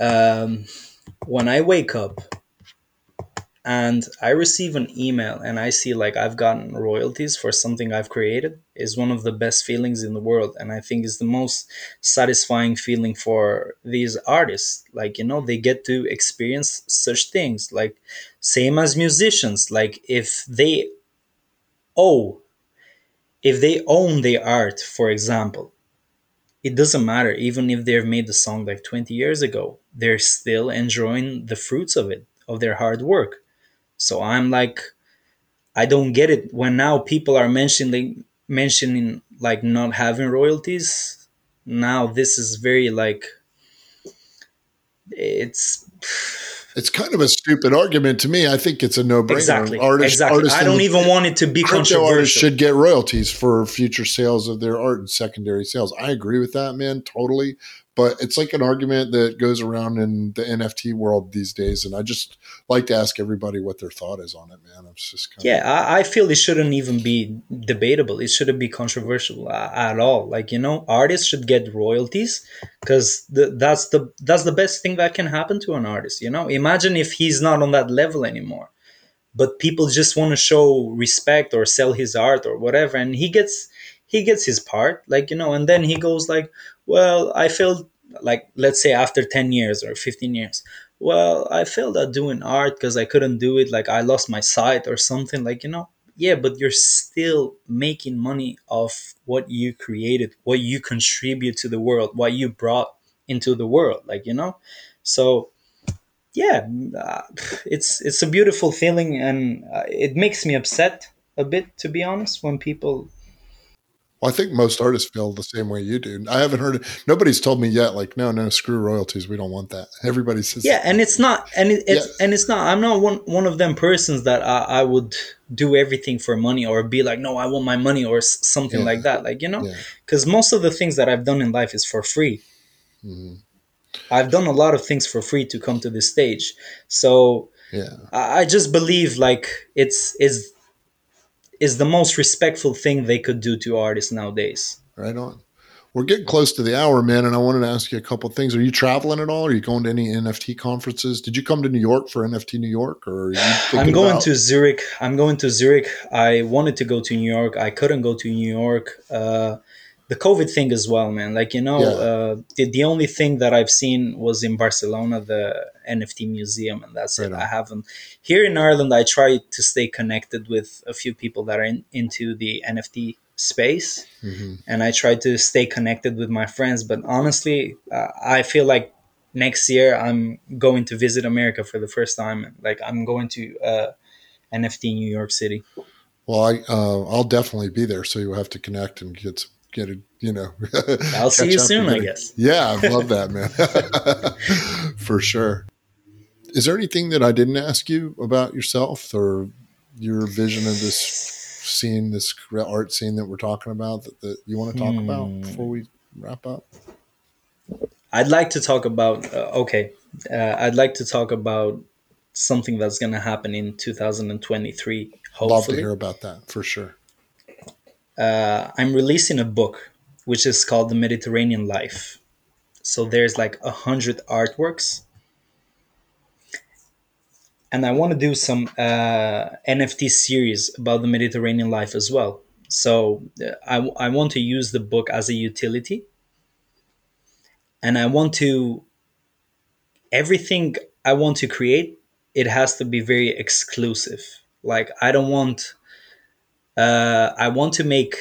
um, when I wake up and I receive an email and I see like I've gotten royalties for something I've created is one of the best feelings in the world. And I think is the most satisfying feeling for these artists. Like, you know, they get to experience such things. Like, same as musicians. Like, if they owe, if they own the art, for example, it doesn't matter even if they've made the song like 20 years ago they're still enjoying the fruits of it of their hard work so i'm like i don't get it when now people are mentioning mentioning like not having royalties now this is very like it's It's kind of a stupid argument to me. I think it's a no brainer. exactly Artists, exactly i don't even want it to be crypto artists controversial should get royalties for future sales of their art and secondary sales. I agree with that, man, totally. But it's like an argument that goes around in the NFT world these days, and I just like to ask everybody what their thought is on it, man. It's just kind Yeah, I, I feel it shouldn't even be debatable. It shouldn't be controversial uh, at all. Like you know, artists should get royalties because that's the that's the best thing that can happen to an artist. You know, imagine if he's not on that level anymore, but people just want to show respect or sell his art or whatever, and he gets he gets his part. Like you know, and then he goes like, well, I felt like let's say after ten years or fifteen years well i failed at doing art because i couldn't do it like i lost my sight or something like you know? Yeah but you're still making money off what you created what you contribute to the world what you brought into the world like you know? So yeah uh, it's it's a beautiful feeling and uh, it makes me upset a bit to be honest when people Well, I think most artists feel the same way you do. I haven't heard. Nobody's told me yet. Like, no, no, screw royalties. We don't want that. Everybody says, yeah and it's not and it, it's Yeah. and it's not i'm not one one of them persons that I, I would do everything for money or be like no i want my money or s- something Yeah. like that like you know Yeah. because most of the things that i've done in life is for free Mhm. i've done a lot of things for free to come to this stage so yeah, i, I just believe like it's is is the most respectful thing they could do to artists nowadays right on. We're getting close to the hour, man, and I wanted to ask you a couple things. Are you traveling at all? Are you going to any NFT conferences? Did you come to New York for NFT New York, or I'm going about- to Zurich. I'm going to Zurich. I wanted to go to New York. I couldn't go to New York. Uh, the COVID thing as well, man. Like you know, Yeah. uh, the the only thing that I've seen was in Barcelona, the NFT museum, and that's Right it. on. I haven't here in Ireland. I try to stay connected with a few people that are in, into the NFT space hmm and I try to stay connected with my friends. But honestly, uh, I feel like next year I'm going to visit America for the first time. Like I'm going to uh, NFT New York City. Well, I uh, I'll definitely be there, so you'll have to connect and get some- get it. You know, I'll see you soon, I guess. Yeah, I love that, man. For sure. Is there anything that I didn't ask you about yourself or your vision of this scene, this art scene that we're talking about that, that you want to talk about Hmm. before we wrap up? I'd like to talk about uh, okay. Uh, I'd like to talk about something that's going to happen in 2023. Love to hear about that for sure. Uh, I'm releasing a book which is called The Mediterranean Life. So there's like a hundred artworks, and I want to do some uh, NFT series about the Mediterranean life as well. So uh, I I want to use the book as a utility, and I want to everything I want to create. It has to be very exclusive. Like I don't want. Uh, I want to make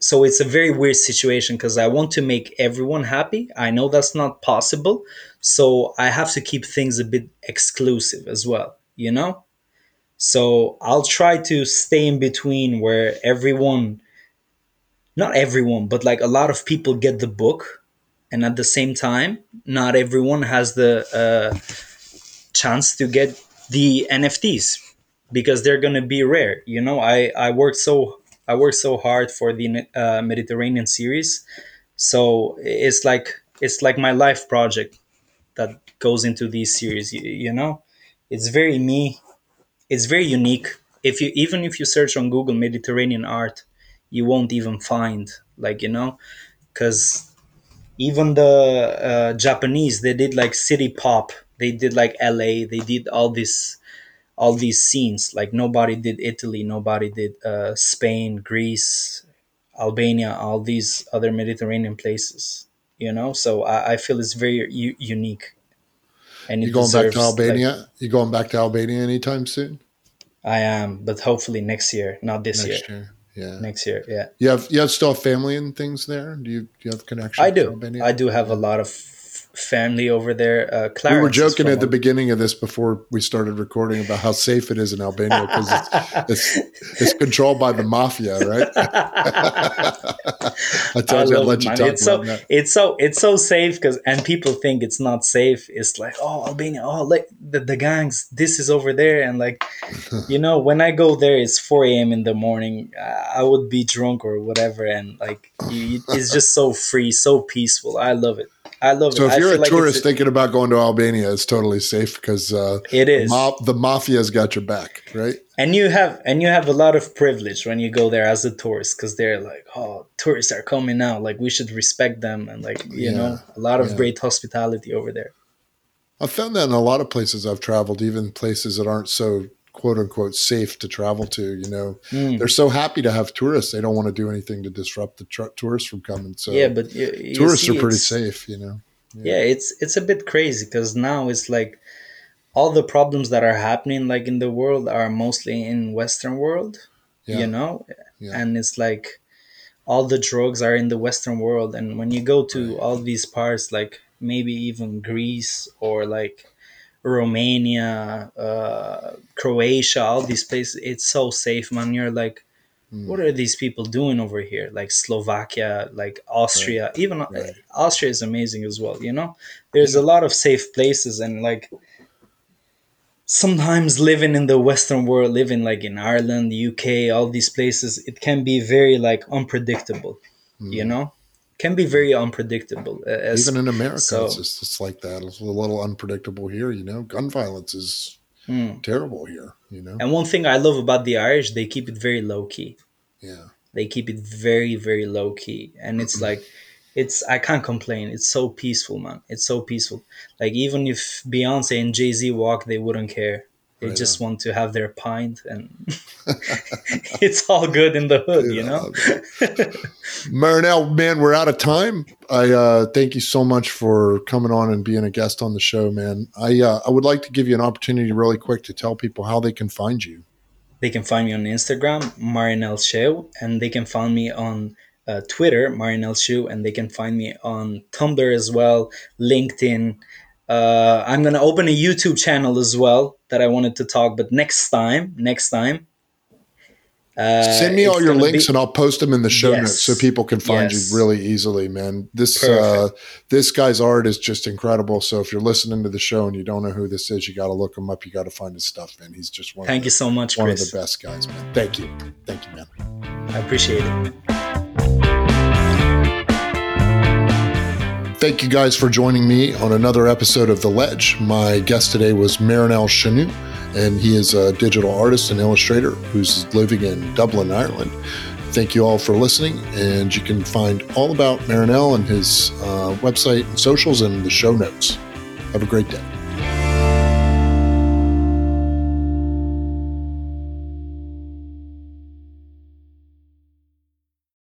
so it's a very weird situation because I want to make everyone happy. I know that's not possible. So I have to keep things a bit exclusive as well, you know? So I'll try to stay in between where everyone, not everyone, but like a lot of people get the book. And at the same time, not everyone has the uh, chance to get the NFTs because they're going to be rare. You know, I, I worked so I worked so hard for the uh, Mediterranean series, so it's like it's like my life project that goes into these series. You, you know, it's very me. It's very unique. If you even if you search on Google Mediterranean art, you won't even find like you know, because even the uh, Japanese they did like city pop. They did like LA. They did all this all these scenes. Like nobody did Italy, nobody did uh, Spain, Greece, Albania, all these other Mediterranean places. You know, so I, I feel it's very u- unique. And You going back deserves, to like- Albania? you going back to Albania anytime soon? I am, but hopefully next year, not this year. Next year. Yeah. Next year, yeah. You have you have still family and things there? Do you do you have connections? I to do. I do have a lot of family over there. Uh, Clarence we were joking at the beginning of this before we started recording about how safe it is in Albania because it's, it's it's controlled by the mafia, right? I told you I'd let you talk it's so about that. it's so it's so safe because and people think it's not safe. It's like oh Albania, oh like the, the gangs, this is over there, and like you know when I go there, it's four a.m. in the morning. I I would be drunk or whatever, and like you, it's just so free, so peaceful. I love it. I love So it. if I you're a like tourist it's thinking about going to Albania, it's totally safe because uh, it is. ma- the mafia's got your back, right? and you have and you have a lot of privilege when you go there as a tourist because they're like oh tourists are coming now like we should respect them and like you Yeah, know a lot of yeah. great hospitality over there I've found that in a lot of places I've traveled, even places that aren't so quote unquote safe to travel to. You know, Mm. they're so happy to have tourists; they don't want to do anything to disrupt the tourists from coming. So yeah but you, you tourists see are pretty safe. You know, yeah it's it's a bit crazy because now it's like all the problems that are happening like in the world are mostly in western world Yeah. you know Yeah. and it's like all the drugs are in the western world and when you go to all these parts like maybe even greece or like romania uh, croatia all these places it's so safe man. You're like Mm. what are these people doing over here? Like slovakia like austria even uh, Right. austria is amazing as well you know? There's a lot of safe places and like sometimes living in the western world living like in ireland uk all these places it can be very like unpredictable you know can be very unpredictable uh, as, even in America, so- it's just it's like that. It's a little unpredictable here. You know, gun violence is Hmm. terrible here. You know, and one thing i love about the irish they keep it very low key yeah, they keep it very very low key and it's like it's i can't complain it's so peaceful man it's so peaceful like even if beyonce and jay-z walk they wouldn't care they Right just want to have their pint and it's all good in the hood you know Marinel, man, we're out of time. I uh, thank you so much for coming on and being a guest on the show, man. I uh, I would like to give you an opportunity, really quick, to tell people how they can find you. they can find me on Instagram, Marinel Sheu, and they can find me on uh, Twitter, Marinel Sheu, and they can find me on Tumblr as well, LinkedIn. Uh, I'm gonna open a YouTube channel as well that I wanted to talk, but next time, next time. Uh, Send me all your links be, and I'll post them in the show yes, notes so people can find yes. you really easily, man. This uh, this guy's art is just incredible. So if you're listening to the show and you don't know who this is, you got to look him up. You got to find his stuff, man. He's just one. Thank you so much, one Chris. of the best guys, man. Thank you, thank you, man. I appreciate it. Thank you guys for joining me on another episode of The Ledge. My guest today was Marinel Chanou and he is a digital artist and illustrator who's living in Dublin, Ireland. Thank you all for listening, and you can find all about Marinel and his uh, website and socials in the show notes. Have a great day.